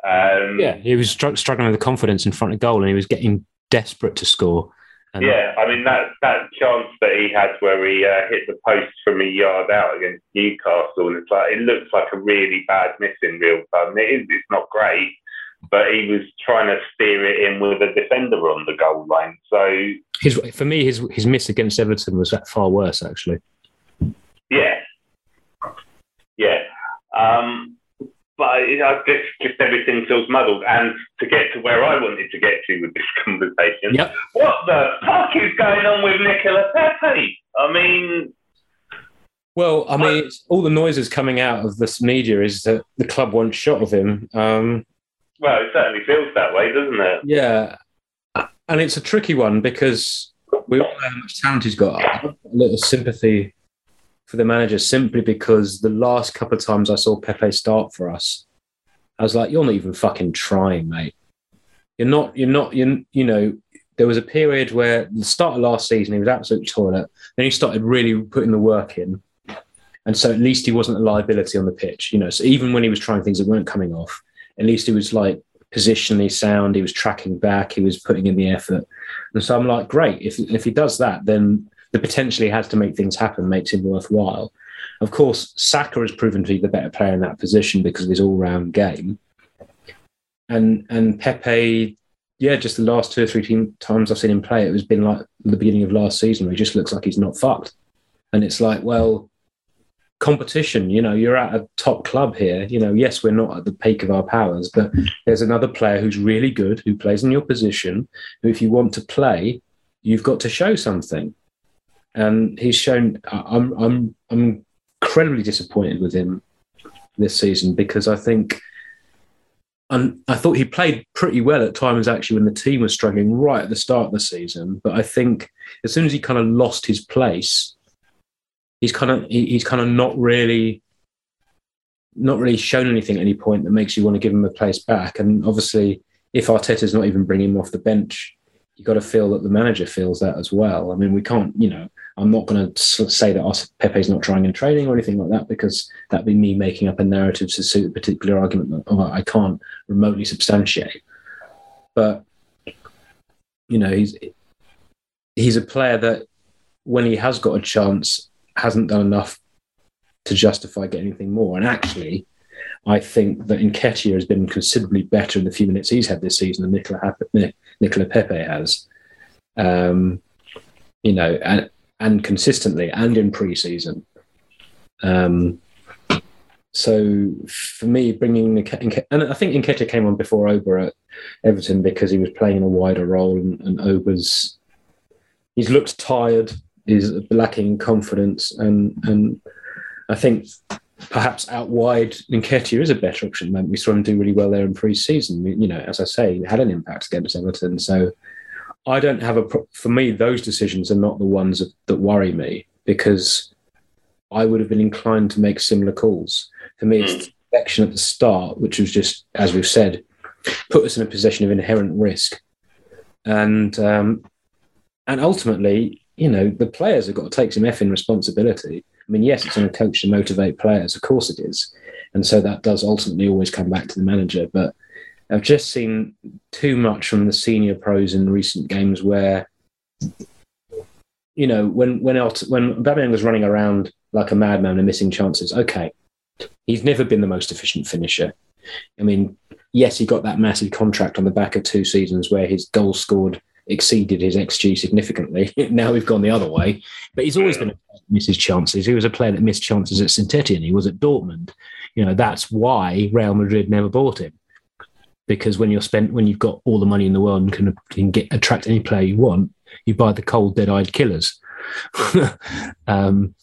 Um, yeah, he was str- struggling with the confidence in front of goal, and he was getting desperate to score. And yeah, I mean that that chance that he had where he uh, hit the post from a yard out against Newcastle, and it's like it looks like a really bad miss in real time. It is. It's not great, but he was trying to steer it in with a defender on the goal line. So his for me, his his miss against Everton was far worse actually. Yeah, yeah. Um, but I just, just everything feels muddled. And to get to where I wanted to get to with this conversation, yep. what the fuck is going on with Nicola Pepe? I mean, well, I mean, all the noises coming out of this media is that the club wants shot of him. Um, well, it certainly feels that way, doesn't it? Yeah, and it's a tricky one because we all know how much talent he's got. a little sympathy for the manager simply because the last couple of times I saw Pepe start for us, I was like, "You're not even fucking trying, mate. You're not. You're not. You you know." There was a period where the start of last season he was absolute toilet. Then he started really putting the work in, and so at least he wasn't a liability on the pitch. You know, so even when he was trying things that weren't coming off, at least he was like positionally sound. He was tracking back. He was putting in the effort. And so I'm like, great. If if he does that, then the potential he has to make things happen makes him worthwhile. Of course, Saka has proven to be the better player in that position because of his all-round game. And and Pepe, yeah, just the last two or three times I've seen him play, it has been like the beginning of last season where he just looks like he's not fucked. And it's like, well, competition. You know, you're at a top club here. You know, yes, we're not at the peak of our powers, but there's another player who's really good, who plays in your position, who, if you want to play, you've got to show something. And he's shown. I'm I'm I'm incredibly disappointed with him this season because I think. And I thought he played pretty well at times actually when the team was struggling right at the start of the season. But I think as soon as he kind of lost his place, he's kind of he, he's kind of not really not really shown anything at any point that makes you want to give him a place back. And obviously, if Arteta's not even bringing him off the bench, you've got to feel that the manager feels that as well. I mean, we can't, you know, I'm not going to say that Pepe's not trying in training or anything like that because that'd be me making up a narrative to suit a particular argument that oh, I can't remotely substantiate. But you know, he's he's a player that when he has got a chance hasn't done enough to justify getting anything more. And actually, I think that Nketiah has been considerably better in the few minutes he's had this season than Nicola, Nicola Pepe has. Um, you know, and and consistently and in pre-season. Um, so for me, bringing Nketiah, and I think Nketiah came on before Auba at Everton because he was playing in a wider role, and, and Auba's he's looked tired is lacking confidence, and and I think perhaps out wide, Nketiah is a better option. We saw him do really well there in pre-season. You know, as I say, he had an impact against Everton. So I don't have a. For me, those decisions are not the ones that worry me because I would have been inclined to make similar calls. For me, it's the selection at the start, which was just, as we've said, put us in a position of inherent risk, and um, and ultimately, you know, the players have got to take some effing responsibility I mean, yes, it's on a coach to motivate players, of course it is. And so that does ultimately always come back to the manager. But I've just seen too much from the senior pros in recent games where, you know, when when when Aubameyang was running around like a madman and missing chances, okay, he's never been the most efficient finisher. I mean, yes, he got that massive contract on the back of two seasons where his goal scored exceeded his XG significantly. now we've gone the other way. But he's always been a player that misses chances. He was a player that missed chances at St Etienne. He was at Dortmund. You know, that's why Real Madrid never bought him. Because when you're spent when you've got all the money in the world and can, can get attract any player you want, you buy the cold, dead-eyed killers. um,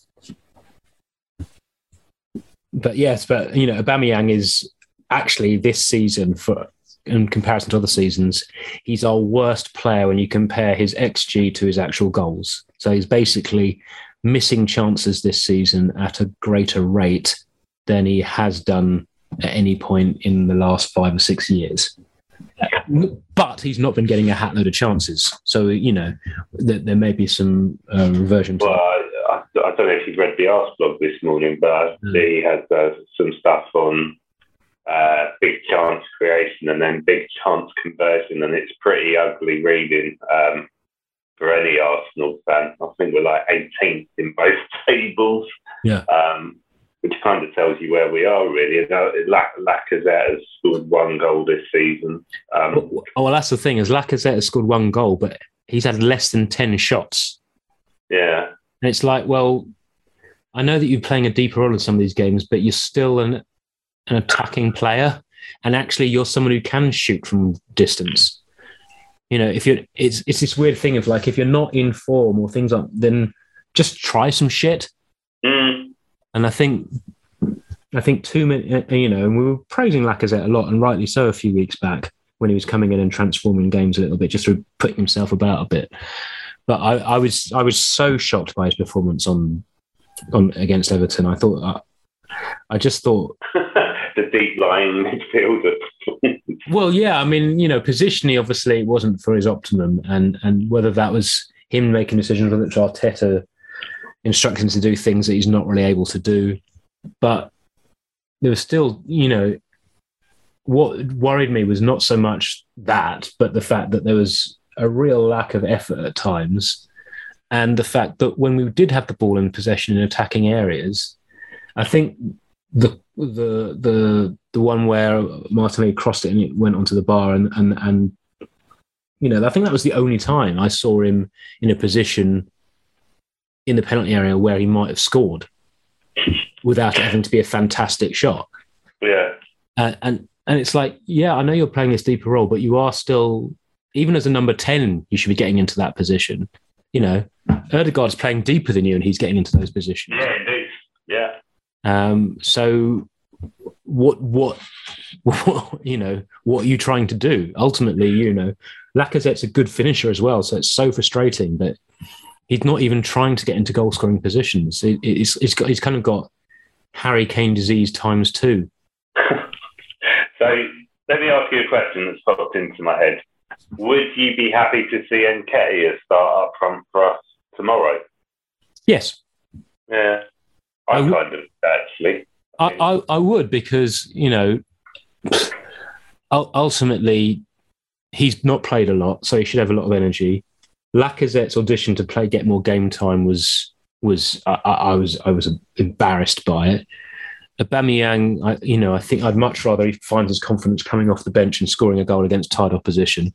but yes, but you know, Aubameyang is actually this season for in comparison to other seasons, he's our worst player when you compare his XG to his actual goals. So he's basically missing chances this season at a greater rate than he has done at any point in the last five or six years. But he's not been getting a hatload of chances. So, you know, th- there may be some uh, reversion to well, I, I, don't know if you've read the Arseblog this morning, but I see he has uh, some stuff on uh, big chance creation and then big chance conversion, and it's pretty ugly reading um, for any Arsenal fan. I think we're like 18th in both tables. Yeah. Um, which kind of tells you where we are, really. Lacazette has scored one goal this season. Um, oh, well, that's the thing is Lacazette has scored one goal, but he's had less than 10 shots. Yeah. And it's like, well, I know that you're playing a deeper role in some of these games, but you're still an an attacking player, and actually you're someone who can shoot from distance. You know, if you're, it's it's this weird thing of like if you're not in form or things like, then just try some shit. Mm. And I think, I think too many, uh, you know, and we were praising Lacazette a lot, and rightly so, a few weeks back when he was coming in and transforming games a little bit, just through putting himself about a bit. But I, I was I was so shocked by his performance on on against Everton. I thought I, I just thought deep lying midfielder. well, yeah, I mean, you know, positionally, obviously, it wasn't for his optimum, and and whether that was him making decisions, whether it's Arteta instructing to do things that he's not really able to do, but there was still, you know, what worried me was not so much that, but the fact that there was a real lack of effort at times, and the fact that when we did have the ball in possession in attacking areas, I think the the the the one where Martinelli crossed it and it went onto the bar and and and you know I think that was the only time I saw him in a position in the penalty area where he might have scored without it having to be a fantastic shot. Yeah, uh, and and it's like yeah I know you're playing this deeper role, but you are still even as a number ten you should be getting into that position. You know, Odegaard's playing deeper than you, and he's getting into those positions. Yeah. Um, so what, what, what, you know, what are you trying to do? Ultimately, you know, Lacazette's a good finisher as well. So it's so frustrating that he's not even trying to get into goal scoring positions. It, it's, it's got, he's kind of got Harry Kane disease times two. so let me ask you a question that's popped into my head. Would you be happy to see Nketiah start up front for us tomorrow? Yes. Yeah. I, I kind of actually. I, I, I would because you know ultimately he's not played a lot, so he should have a lot of energy. Lacazette's audition to play get more game time was was I, I was I was embarrassed by it. Aubameyang, I, you know, I think I'd much rather he finds his confidence coming off the bench and scoring a goal against tired opposition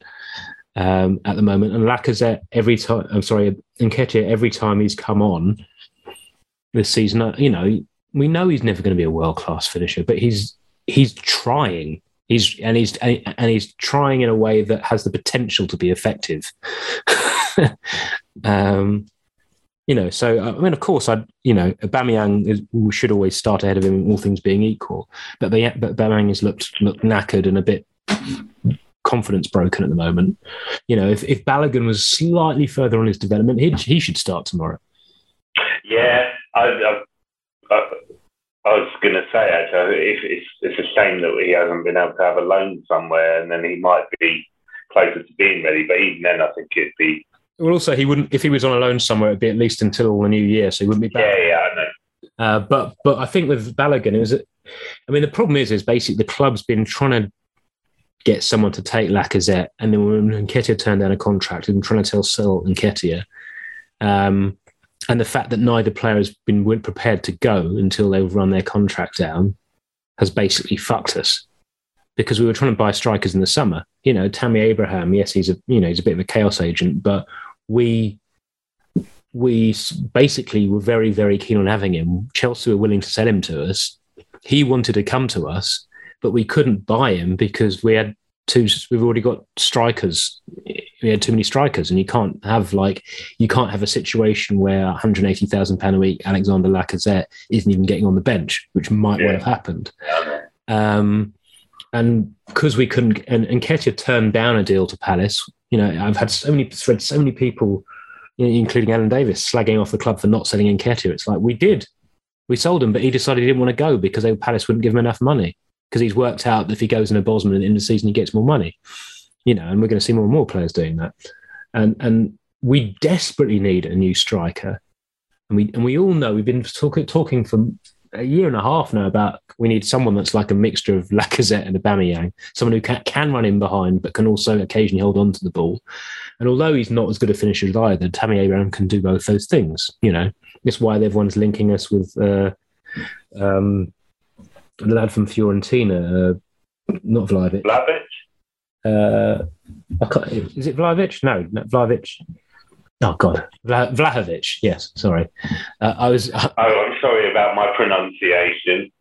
um, at the moment. And Lacazette, every time, I'm sorry, Nketiah, every time he's come on, this season. Uh, you know, we know he's never going to be a world class finisher, but he's he's trying. He's and he's and he's trying in a way that has the potential to be effective. um, You know, so I mean, of course, I you know, Aubameyang is, should always start ahead of him, all things being equal. But they, but Aubameyang has looked looked knackered and a bit confidence broken at the moment. You know, if, if Balogun was slightly further on his development, he he should start tomorrow. Yeah, I, I, I, I was going to say actually, if it's it's a shame that he hasn't been able to have a loan somewhere, and then he might be closer to being ready. But even then, I think it'd be. Well, also he wouldn't if he was on a loan somewhere. It'd be at least until the new year, so he wouldn't be back. Yeah, yeah, I know. Uh, but but I think with Balogun, it was. I mean, the problem is, is basically the club's been trying to get someone to take Lacazette, and then when Nketiah turned down a contract, and trying to tell sell Nketiah. Um, and the fact that neither player has been prepared to go until they've run their contract down has basically fucked us because we were trying to buy strikers in the summer. You know, Tammy Abraham, yes, he's a you know he's a bit of a chaos agent, but we we basically were very very keen on having him. Chelsea were willing to sell him to us. He wanted to come to us, but we couldn't buy him because we had two. We've already got strikers. We had too many strikers, and you can't have like you can't have a situation where 180 thousand pound a week Alexander Lacazette isn't even getting on the bench, which might yeah. well have happened. Um, and because we couldn't, and, and Nketiah turned down a deal to Palace. You know, I've had so many read so many people, including Alan Davies, slagging off the club for not selling Nketiah. It's like we did, we sold him, but he decided he didn't want to go because they, Palace wouldn't give him enough money because he's worked out that if he goes in a Bosman at the end of the season, he gets more money. You know, and we're going to see more and more players doing that. And and we desperately need a new striker. And we and we all know we've been talk, talking for a year and a half now about we need someone that's like a mixture of Lacazette and Aubameyang, someone who can, can run in behind but can also occasionally hold on to the ball. And although he's not as good a finisher as either, Tammy Abraham can do both those things. You know, it's why everyone's linking us with uh, um, the lad from Fiorentina, uh, not Vlahovic. Vlahovic? Uh, is it Vlahovic? No, not Vlahovic. Oh God, Vla- Vlahovic. Yes, sorry. Uh, I was. Uh, oh, I'm sorry about my pronunciation.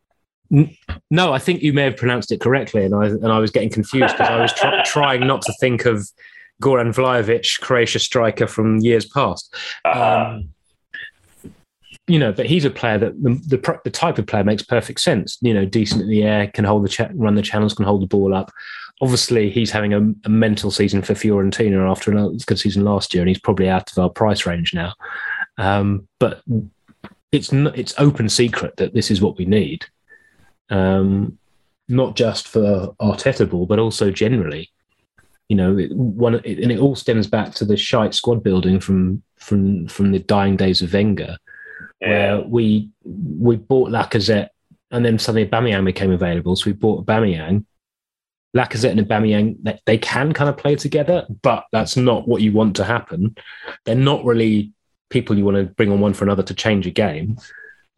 no, I think you may have pronounced it correctly, and I and I was getting confused because I was tr- trying not to think of Goran Vlaović, Croatia striker from years past. Uh-huh. Um, you know, but he's a player that the, the, the type of player makes perfect sense. You know, decent in the air, can hold the cha- run the channels, can hold the ball up. Obviously, he's having a, a mental season for Fiorentina after a good season last year, and he's probably out of our price range now. Um, but it's n- it's open secret that this is what we need, um, not just for Arteta ball, but also generally. You know, it, one it, and it all stems back to the shite squad building from from from the dying days of Wenger where we we bought Lacazette and then suddenly Aubameyang became available. So we bought Aubameyang. Lacazette and Aubameyang, they, can kind of play together, but that's not what you want to happen. They're not really people you want to bring on one for another to change a game.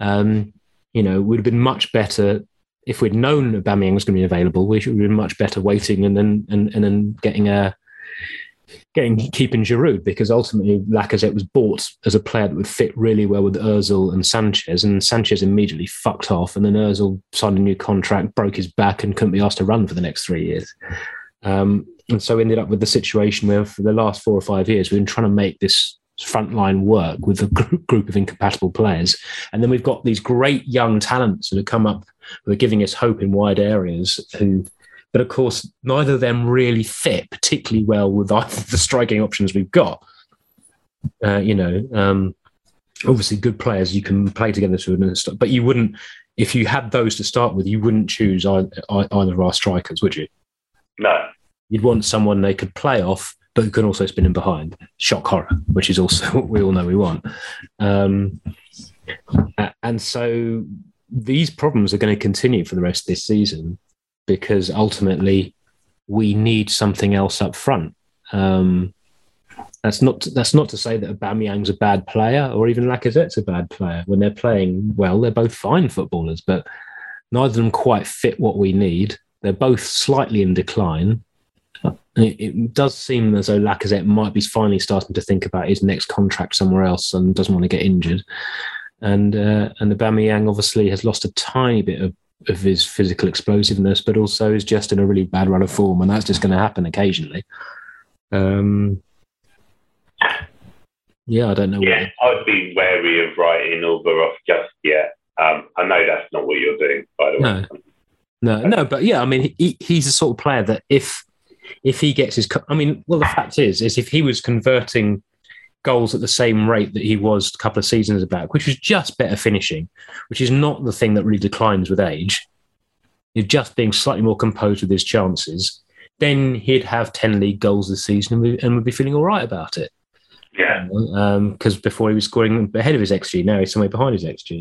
Um, you know, would have been much better if we'd known Aubameyang was going to be available. We should have been much better waiting and then and, and then getting a getting keeping Giroud because ultimately Lacazette was bought as a player that would fit really well with Özil and Sanchez, and Sanchez immediately fucked off, and then Özil signed a new contract, broke his back, and couldn't be asked to run for the next three years. Um, and so we ended up with the situation where for the last four or five years we've been trying to make this frontline work with a group of incompatible players, and then we've got these great young talents that have come up who are giving us hope in wide areas who but of course, neither of them really fit particularly well with either the striking options we've got. Uh, you know, um, obviously good players you can play together to, but you wouldn't if you had those to start with. You wouldn't choose either, either of our strikers, would you? No. You'd want someone they could play off, but who can also spin in behind. Shock horror, which is also what we all know we want. Um, and so these problems are going to continue for the rest of this season because ultimately we need something else up front. Um, that's not that's not to say that Aubameyang's a bad player or even Lacazette's a bad player. When they're playing well, they're both fine footballers, but neither of them quite fit what we need. They're both slightly in decline. It, does seem as though Lacazette might be finally starting to think about his next contract somewhere else and doesn't want to get injured. And uh, and Aubameyang obviously has lost a tiny bit of of his physical explosiveness, but also is just in a really bad run of form, and that's just going to happen occasionally. Um, Yeah, I don't know. Yeah, I'd be wary of writing Auba off just yet. Um, I know that's not what you're doing, by the no. way. No, no, but yeah, I mean, he, he's the sort of player that if if he gets his, I mean, well, the fact is, is if he was converting goals at the same rate that he was a couple of seasons back, which was just better finishing, which is not the thing that really declines with age. He's just being slightly more composed with his chances. Then he'd have ten league goals this season and would be feeling all right about it. Yeah. Because um, before he was scoring ahead of his XG, now he's somewhere behind his XG.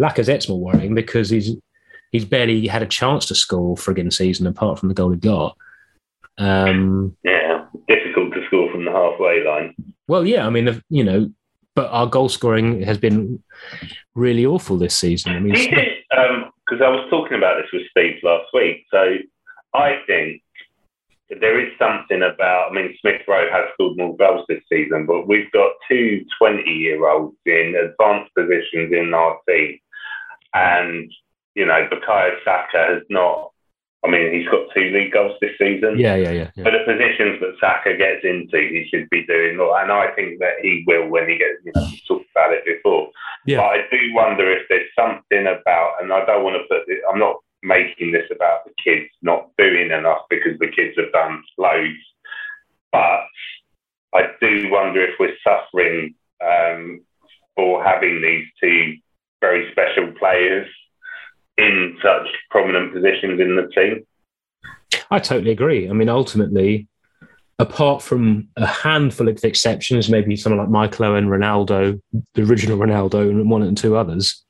Lacazette's more worrying because he's he's barely had a chance to score all frigging season apart from the goal he got. Um, yeah, difficult to score from the halfway line. Well, yeah, I mean, you know, but our goal scoring has been really awful this season. I mean, because um, I was talking about this with Steve last week, so I think there is something about. I mean, Smith Rowe has scored more goals this season, but we've got two 20 year olds in advanced positions in our team, and you know, Bukayo Saka has not I mean, he's got two league goals this season. Yeah, yeah, yeah. yeah. But the positions that Saka gets into, he should be doing. And I think that he will when he gets, you know, talked about it before. Yeah. But I do wonder if there's something about, and I don't want to put this, I'm not making this about the kids not doing enough because the kids have done loads. But I do wonder if we're suffering um, for having these two very special players in such prominent positions in the team. I totally agree. I mean, ultimately, apart from a handful of exceptions, maybe someone like Michael Owen, Ronaldo, the original Ronaldo, and one and two others,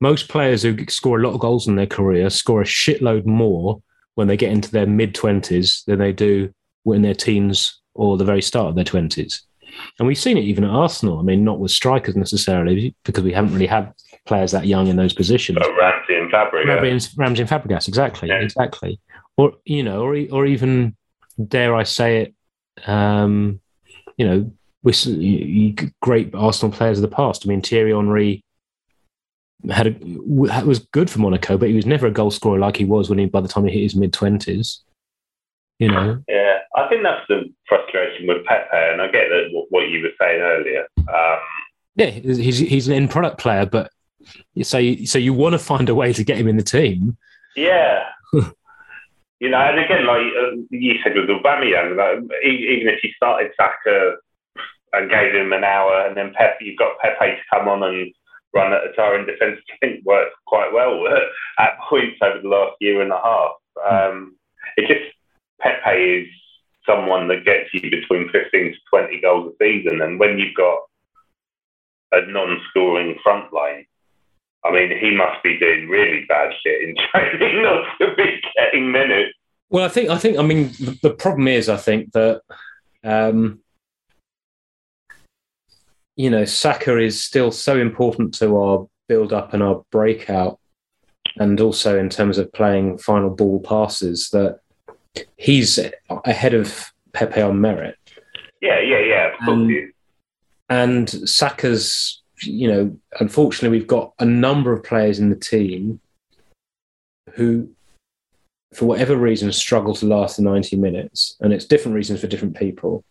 most players who score a lot of goals in their career score a shitload more when they get into their mid 20s than they do when they're teens or the very start of their 20s. And we've seen it even at Arsenal. I mean, not with strikers necessarily, because we haven't really had players that young in those positions. But Ramsey and Fabregas. Ramsey, Ramsey and Fabregas, exactly, yeah. exactly. Or you know, or or even dare I say it, um, you know, with great Arsenal players of the past. I mean, Thierry Henry had a, was good for Monaco, but he was never a goal scorer like he was when he by the time he hit his mid twenties. You know. Yeah, I think that's the frustration with Pepe, and I get that what you were saying earlier. Um, yeah, he's he's an in product player, but so you, so you want to find a way to get him in the team. Yeah. you know, and again, like uh, you said with Aubameyang, like, even if you started Saka and gave him an hour, and then Pepe, you've got Pepe to come on and run at a in defence, I think worked quite well at points over the last year and a half. Um, it just Pepe is someone that gets you between 15 to 20 goals a season, and when you've got a non-scoring front line, I mean, he must be doing really bad shit in training not to be getting minutes. Well, I think, I think, I mean, the, the problem is, I think that, um, you know, Saka is still so important to our build up and our breakout, and also in terms of playing final ball passes that he's ahead of Pepe on merit. Yeah, yeah, yeah. Of course. And, and Saka's you know, unfortunately, we've got a number of players in the team who, for whatever reason, struggle to last the 90 minutes. And it's different reasons for different people.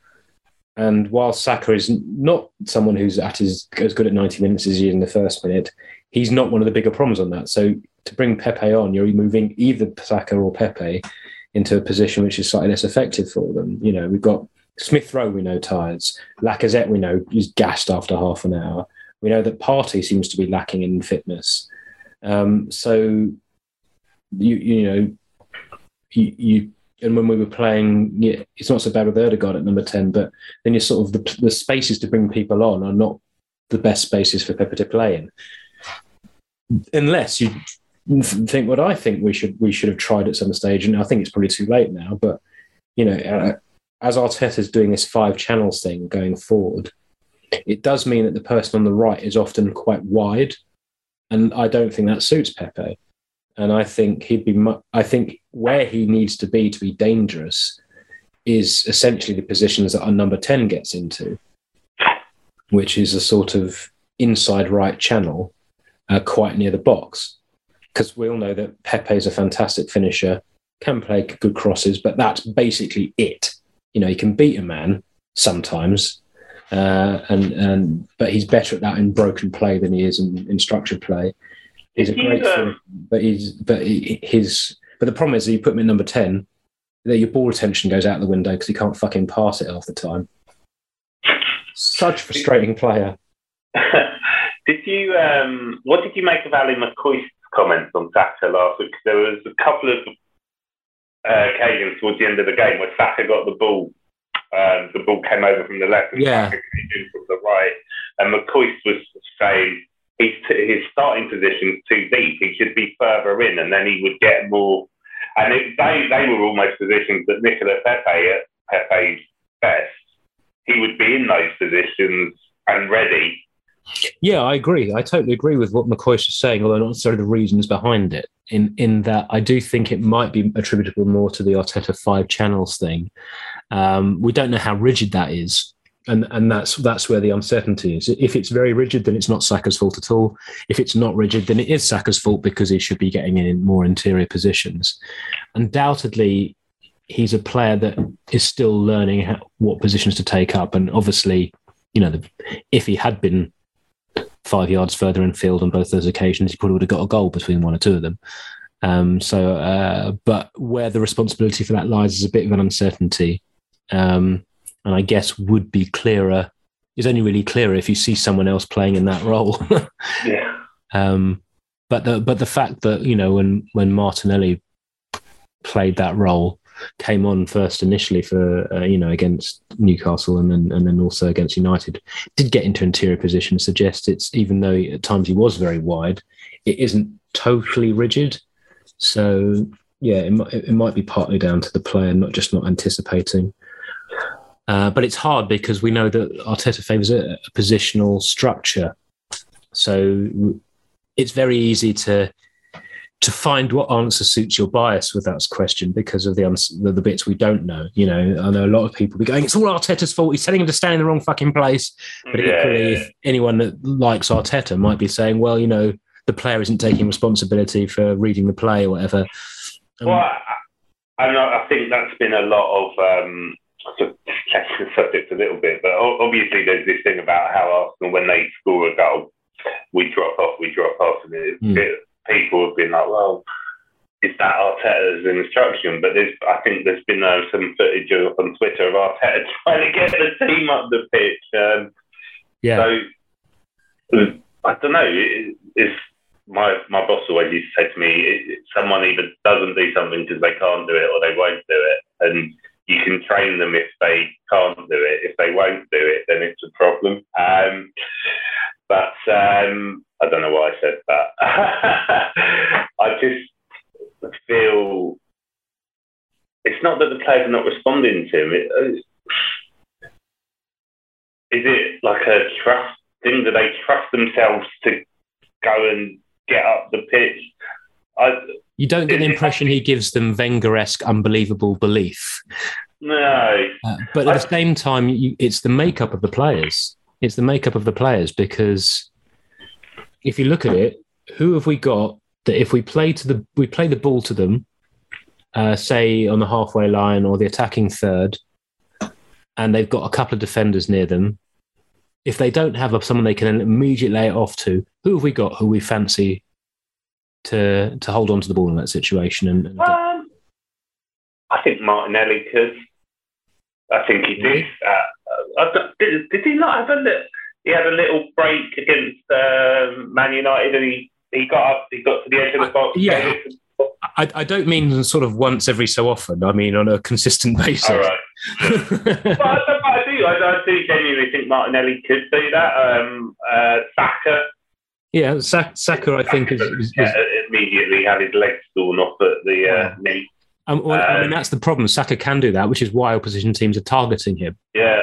And while Saka is not someone who's at his, as good at 90 minutes as he is in the first minute, he's not one of the bigger problems on that. So to bring Pepe on, you're moving either Saka or Pepe into a position which is slightly less effective for them. You know, we've got Smith Rowe, we know, tires. Lacazette, we know, is gassed after half an hour. We know that Partey seems to be lacking in fitness. Um, so you you know you, you and when we were playing, it's not so bad with Ødegaard at number ten, but then you're sort of the, the spaces to bring people on are not the best spaces for Pepe to play in, unless you think what I think we should we should have tried at some stage, and I think it's probably too late now. But you know, uh, as Arteta's doing this five channels thing going forward, it does mean that the person on the right is often quite wide, and I don't think that suits Pepe. And I think he'd be. Mu- I think where he needs to be to be dangerous is essentially the positions that our number ten gets into, which is a sort of inside right channel, uh, quite near the box. Because we all know that Pepe is a fantastic finisher, can play good crosses, but that's basically it. You know, he can beat a man sometimes, uh, and and but he's better at that in broken play than he is in, in structured play. He's a great, um, but he's but he, his but the problem is that you put him in number ten, that your ball retention goes out the window because he can't fucking pass it half the time. Such frustrating player. did you um, what did you make of Ally McCoist's comments on Saka last week? Because There was a couple of uh, occasions towards the end of the game where Saka got the ball um, the ball came over from the left and yeah. from the right. And McCoist was saying his, his starting position's too deep. He should be further in, and then he would get more. And it, they they were almost positions that Nicolas Pepe at Pepe's best, he would be in those positions and ready. Yeah, I agree. I totally agree with what McCoist is saying, although not necessarily the reasons behind it. In in that, I do think it might be attributable more to the Arteta five channels thing, um, we don't know how rigid that is. And, and that's that's where the uncertainty is. If it's very rigid, then it's not Saka's fault at all. If it's not rigid, then it is Saka's fault because he should be getting in more interior positions. Undoubtedly, he's a player that is still learning how, what positions to take up. And obviously, you know, the, if he had been five yards further in field on both those occasions, he probably would have got a goal between one or two of them. Um, so, uh, but where the responsibility for that lies is a bit of an uncertainty um, and I guess would be clearer is only really clearer if you see someone else playing in that role. yeah. Um, but the but the fact that you know when when Martinelli played that role came on first initially for uh, you know against Newcastle and then and then also against United. Did get into interior position suggests it's even though at times he was very wide it isn't totally rigid. So yeah it, it might be partly down to the player not just not anticipating. Uh, but it's hard because we know that Arteta favours a, a, positional structure. So it's very easy to to find what answer suits your bias with that question because of the, the, the bits we don't know. You know, I know a lot of people be going, "It's all Arteta's fault. He's telling him to stand in the wrong fucking place." But yeah, equally, yeah. if anyone that likes Arteta might be saying, "Well, you know, the player isn't taking responsibility for reading the play or whatever." Um, well, I, I, I think that's been a lot of. Um to change the subject a little bit, but obviously there's this thing about how Arsenal, when they score a goal, we drop off, we drop off, and it, mm. it, people have been like, well, is that Arteta's instruction? But there's, I think there's been uh, some footage on Twitter of Arteta trying to get the team up the pitch. Um, yeah. So I don't know. It, it's my my boss always used to say to me, it, someone either doesn't do something because they can't do it or they won't do it, and you can train them if they can't do it. If they won't do it, then it's a problem. Um, but um, I don't know why I said that. I just feel it's not that the players are not responding to him. It, uh, is it like a trust thing? Do they trust themselves to go and get up the pitch? I, you don't get the impression he gives them Wenger-esque unbelievable belief. No. Uh, but at I, the same time, you, it's the makeup of the players. It's the makeup of the players because if you look at it, who have we got that if we play to the we play the ball to them, uh, say on the halfway line or the attacking third, and they've got a couple of defenders near them, if they don't have someone they can immediately lay it off to, who have we got who we fancy to to hold on to the ball in that situation? And, and um, I think Martinelli could. I think he did. Uh, uh did, did, he not have a little? He had a little break against uh, Man United, and he, he got up. He got to the edge of the box. Uh, yeah. I, I, don't mean sort of once every so often. I mean on a consistent basis. All right. but I, I, do. I, I, do genuinely think Martinelli could do that. Um, uh, Saka yeah, Saka, I think, is, is, is, immediately had his legs torn off at the uh, knee. Um, well, um, I mean, um, that's the problem. Saka can do that, which is why opposition teams are targeting him. Yeah.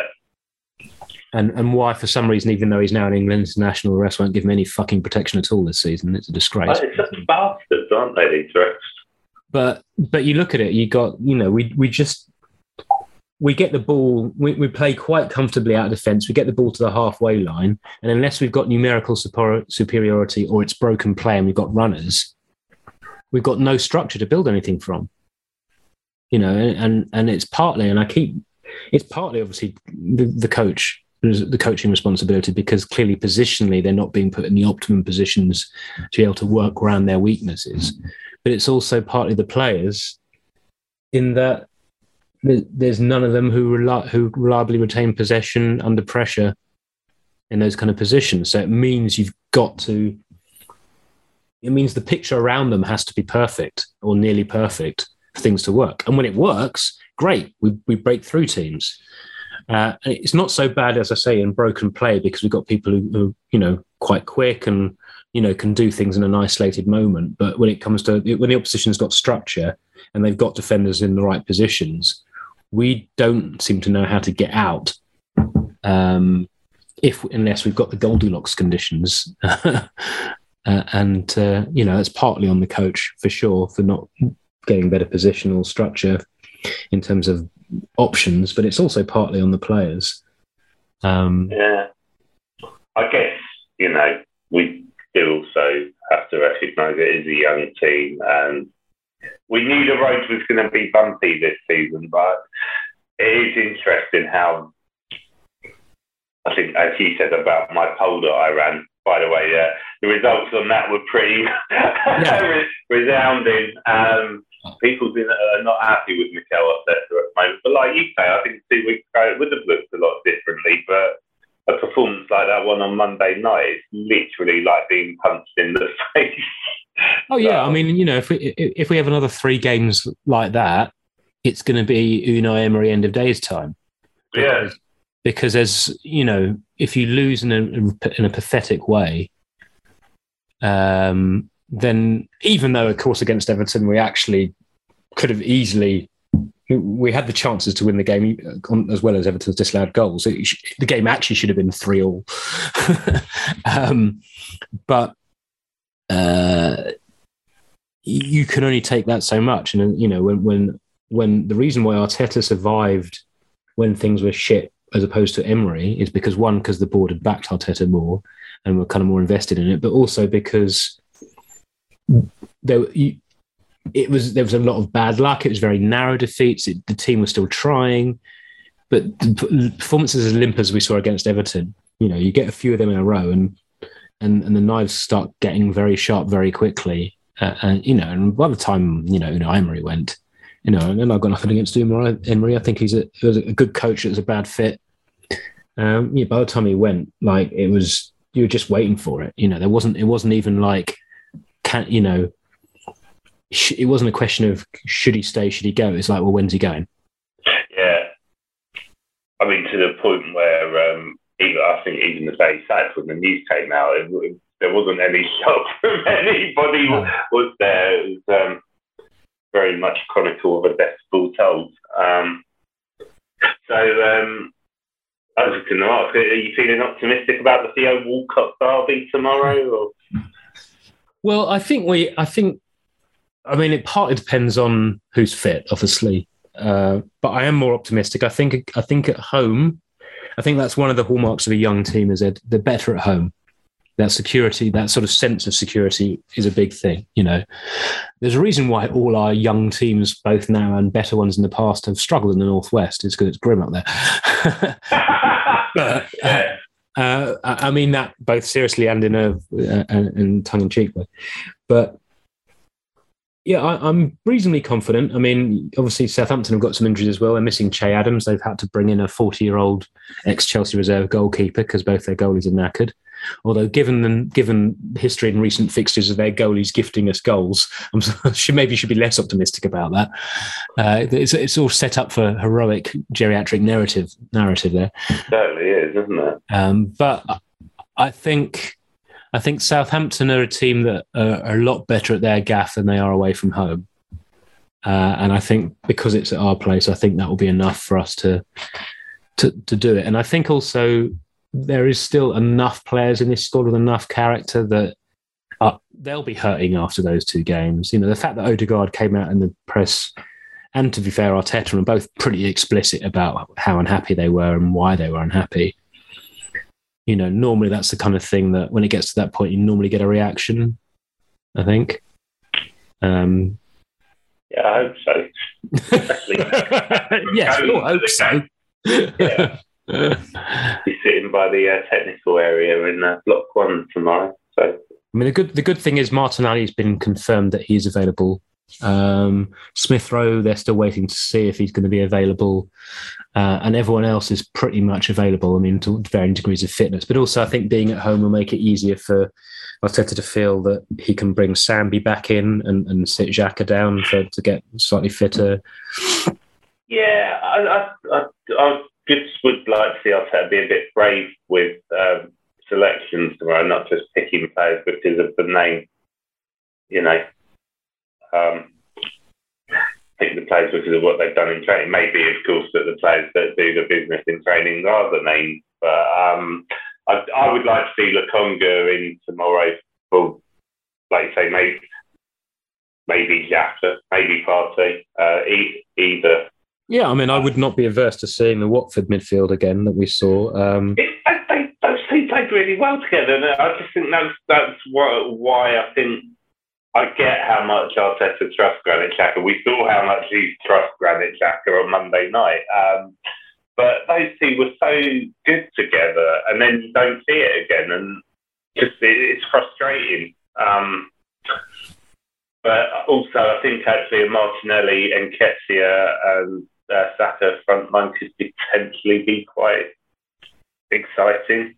And and why, for some reason, even though he's now an England international, the rest won't give him any fucking protection at all this season. It's a disgrace. Uh, it's just bastards, aren't they? These refs. But but you look at it, you got you know we we just we get the ball, we, we play quite comfortably out of defence. We get the ball to the halfway line, and unless we've got numerical super, superiority or it's broken play and we've got runners, we've got no structure to build anything from. You know, and and it's partly, and I keep, it's partly obviously the, the coach the coaching responsibility because clearly positionally they're not being put in the optimum positions to be able to work around their weaknesses. But it's also partly the players in that there's none of them who who reliably retain possession under pressure in those kind of positions. So it means you've got to. It means the picture around them has to be perfect or nearly perfect for things to work. And when it works, great, we we break through teams. Uh, it's not so bad as I say in broken play because we've got people who, who, you know quite quick and you know can do things in an isolated moment. But when it comes to when the opposition's got structure and they've got defenders in the right positions, we don't seem to know how to get out. Um, if unless we've got the Goldilocks conditions, uh, and uh, you know that's partly on the coach for sure for not getting better positional structure in terms of options, but it's also partly on the players. Um, yeah, I guess you know we do also have to recognise it is a young team, and we knew the road was going to be bumpy this season, but it is interesting how I think, as you said about my poll that I ran, by the way, uh, the results on that were pretty resounding. Um, people are not happy with Mikel Arteta at the moment. But like you say, I think two weeks ago it would have looked a lot differently. But a performance like that one on Monday night is literally like being punched in the face. Oh yeah, I mean, you know, if we if we have another three games like that, it's going to be Unai Emery end of days time. Yeah, because as you know, if you lose in a in a pathetic way, um, then even though, of course, against Everton, we actually could have easily we had the chances to win the game as well as Everton's disallowed goals. The game actually should have been three all, um, but uh, you can only take that so much. And you know when when when the reason why Arteta survived when things were shit as opposed to Emery is because one because the board had backed Arteta more and were kind of more invested in it, but also because there you, it was there was a lot of bad luck. It was very narrow defeats. It, the team was still trying, but performances as limp as we saw against Everton, you know, you get a few of them in a row, and and and the knives start getting very sharp very quickly. Uh, and you know, and by the time you know, you know, Emery went, you know, and I've got nothing against Emery. I think he's a, he was a good coach. It was a bad fit. Um, yeah, by the time he went, like it was, you were just waiting for it. You know, there wasn't. It wasn't even like, can you know, it wasn't a question of should he stay, should he go. It's like, well, when's he going? Yeah, I mean, to the point where um, even, I think even the day sad when the news came out, it, there wasn't any shock from anybody. No. Was there? It was um, very much chronicle of a death foretold. Um, so um, I was going to ask: Are you feeling optimistic about the Theo Walcott derby tomorrow? Or? Well, I think we. I think I mean, it partly depends on who's fit, obviously. Uh, but I am more optimistic. I think. I think at home, I think that's one of the hallmarks of a young team is that they're better at home. That security, that sort of sense of security, is a big thing. You know, there's a reason why all our young teams, both now and better ones in the past, have struggled in the northwest. Is because it's grim up there. but, uh, uh, I mean that both seriously and in a uh, and tongue in cheek way. But yeah, I, am reasonably confident. I mean, obviously Southampton have got some injuries as well. They're missing Che Adams. They've had to bring in a 40 year old ex Chelsea reserve goalkeeper because both their goalies are knackered. Although, given the, given history and recent fixtures of their goalies gifting us goals, I'm should maybe you should be less optimistic about that. Uh, it's, it's all set up for heroic geriatric narrative narrative there. It certainly is, isn't it? Um, but I think I think Southampton are a team that are, are a lot better at their gaff than they are away from home. Uh, and I think because it's at our place, I think that will be enough for us to, to to do it. And I think also there is still enough players in this squad with enough character that uh, they'll be hurting after those two games. You know, the fact that Odegaard came out in the press, and to be fair, Arteta were both pretty explicit about how unhappy they were and why they were unhappy you know, normally that's the kind of thing that when it gets to that point, you normally get a reaction. I think. Um, yeah, I hope so. yes, I hope so. yeah. He's sitting by the uh, technical area in uh, block one tomorrow. So I mean, the good the good thing is Martinelli has been confirmed that he's available. Um, Smith Rowe, they're still waiting to see if he's going to be available, uh, and everyone else is pretty much available. I mean, to varying degrees of fitness, but also I think being at home will make it easier for Arteta to feel that he can bring Sambi back in and, and sit Xhaka down for, to get slightly fitter. Yeah, I, I, I, I just would like to see Arteta be a bit brave with um, selections tomorrow, not just picking players because of the name. You know, um, pick the players because of what they've done in training. Maybe, of course, that the players that do the business in training are the names, but um, I, I, would like to see Lokonga in tomorrow for, like you say, maybe maybe Xhaka, maybe Partey, uh, either yeah, I mean, I would not be averse to seeing the Watford midfield again that we saw. Um, it, they, those two played really well together, and I just think that's that's what, why I think I get how much Arteta trusts Granit Xhaka. We saw how much he trusts Granit Xhaka on Monday night, um, but those two were so good together, and then you don't see it again, and just it, it's frustrating. Um, but also, I think actually Martinelli and Nketiah and uh, Saka front line could potentially be quite exciting.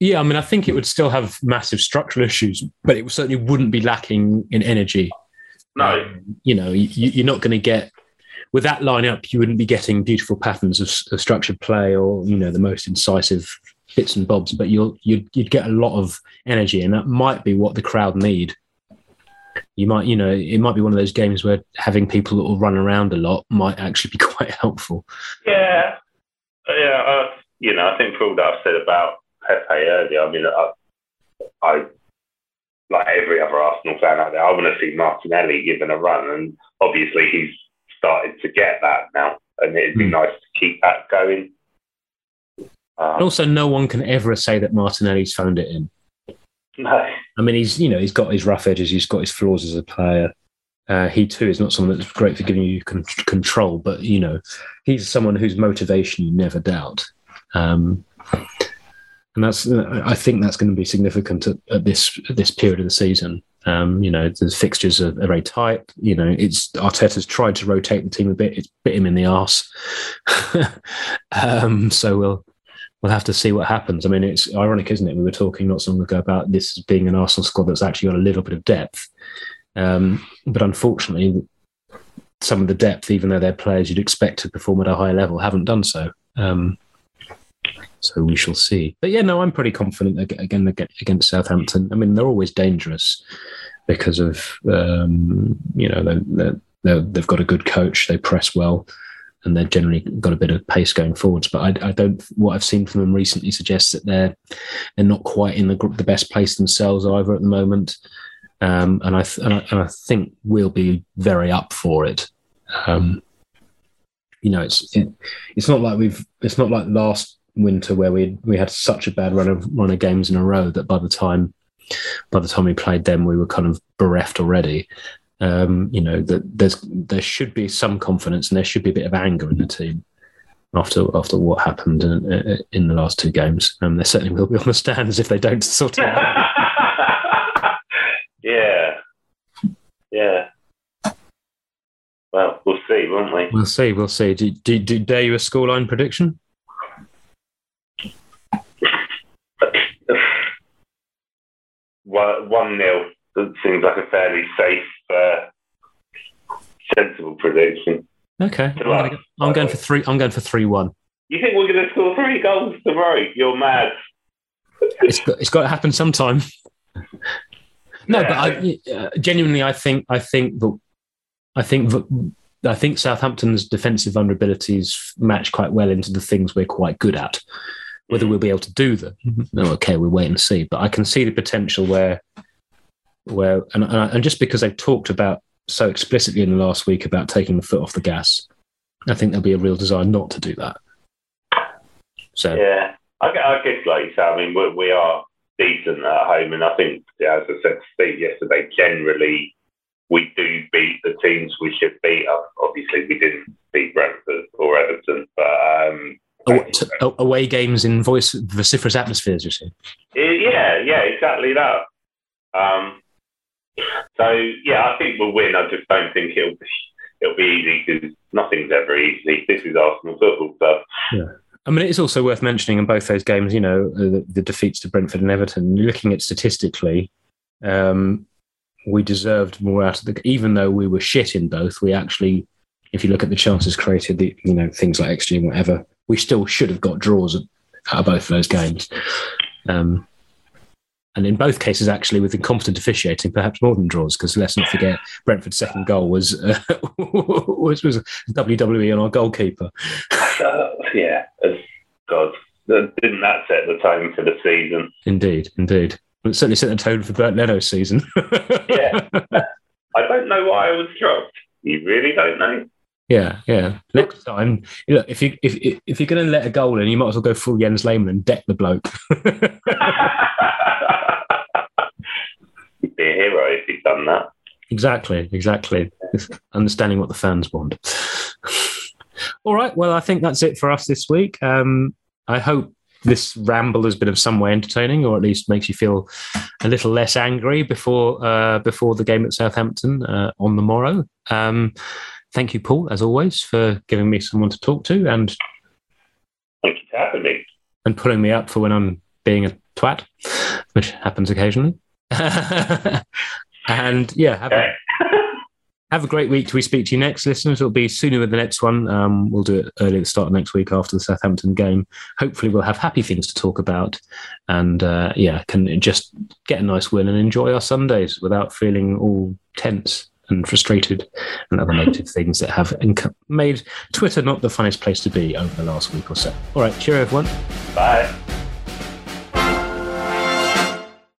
Yeah, I mean, I think it would still have massive structural issues, but it certainly wouldn't be lacking in energy. No, um, you know, you, are not going to get with that lineup. You wouldn't be getting beautiful patterns of, of, structured play or you know the most incisive bits and bobs, but you'll you'd, you'd get a lot of energy, and that might be what the crowd need you might, you know, it might be one of those games where having people that will run around a lot might actually be quite helpful. Yeah, yeah. Uh, you know, I think for all that I've said about Pepe earlier, I mean, I, I like every other Arsenal fan out there, I want to see Martinelli given a run, and obviously he's started to get that now, and it'd be mm. nice to keep that going. Um, and also, no one can ever say that Martinelli's phoned it in. No. I mean, he's you know he's got his rough edges, he's got his flaws as a player. Uh, he too is not someone that's great for giving you con- control, but you know he's someone whose motivation you never doubt. Um, and that's I think that's going to be significant at, at this at this period of the season. Um, you know, the fixtures are, are, very tight. You know, it's Arteta's tried to rotate the team a bit. It's bit him in the arse. um, so we'll we'll have to see what happens. I mean, it's ironic, isn't it? We were talking not so long ago about this being an Arsenal squad that's actually got a little bit of depth. Um, but unfortunately, some of the depth, even though they're players you'd expect to perform at a high level, haven't done so. Um, so we shall see. But yeah, no, I'm pretty confident again against Southampton. I mean, they're always dangerous because of um, you know they they've got a good coach. They press well and they've generally got a bit of pace going forwards. But I, I, don't. What I've seen from them recently suggests that they're they're not quite in the the best place themselves either at the moment. Um, and I and I, and I think we'll be very up for it. Um, you know, it's it, it's not like we've it's not like last winter where we we had such a bad run of run of games in a row that by the time by the time we played them we were kind of bereft already um, you know that there's there should be some confidence and there should be a bit of anger in the team after after what happened in, in the last two games. Um, there certainly will be on the stands if they don't sort it out. yeah, yeah. Well, we'll see, won't we? We'll see. We'll see. Do, do, do dare you a scoreline prediction? One nil that seems like a fairly safe uh, sensible prediction. Okay, I'm, go, I'm going for three. I'm going for three one. You think we're going to score three goals tomorrow? You're mad. it's got, it's got to happen sometime. no, yeah. but I, uh, genuinely, I think I think that I think that I think Southampton's defensive vulnerabilities match quite well into the things we're quite good at. Whether we'll be able to do them, no, okay, we'll wait and see. But I can see the potential where where and, and just because they've talked about so explicitly in the last week about taking the foot off the gas, I think there'll be a real desire not to do that. So yeah, I, I guess like you say, I mean we, we are decent at home, and I think as I said to Steve yesterday, generally we do beat the teams we should beat. Obviously, we didn't beat Brentford or Everton, but um, away games in voice vociferous atmospheres. You see? Yeah, yeah, exactly that. Um, so yeah, I think we'll win. I just don't think it'll be, it'll be easy because nothing's ever easy. This is Arsenal football stuff. Yeah. I mean, it's also worth mentioning in both those games, you know, the, the defeats to Brentford and Everton. Looking at statistically, um, we deserved more out of the. Even though we were shit in both, we actually, if you look at the chances created, the you know things like XG and whatever, we still should have got draws out of both of those games. Um, and in both cases, actually, with incompetent officiating, perhaps more than draws, because let's not forget Brentford's second goal was uh, was, was WWE on our goalkeeper. Uh, yeah, God, didn't that set the tone for the season? Indeed, indeed. It certainly set the tone for Bernd Leno's season. yeah, I don't know why I was dropped. You really don't know. Yeah, yeah. Next time, look, if you if if you're going to let a goal in, you might as well go full Jens Lehmann and deck the bloke. be a hero if he'd done that. Exactly, exactly. Understanding what the fans want. All right. Well, I think that's it for us this week. Um, I hope this ramble has been of some way entertaining, or at least makes you feel a little less angry before uh, before the game at Southampton uh, on the morrow. Um, thank you, Paul, as always, for giving me someone to talk to and thank you for having me and pulling me up for when I'm being a twat, which happens occasionally. and yeah, have a, have a great week we speak to you next, listeners. It'll be sooner with the next one. Um, we'll do it early at the start of next week after the Southampton game. Hopefully, we'll have happy things to talk about, and uh, yeah, can just get a nice win and enjoy our Sundays without feeling all tense and frustrated and other negative things that have inc- made Twitter not the funnest place to be over the last week or so. All right, cheer everyone. Bye.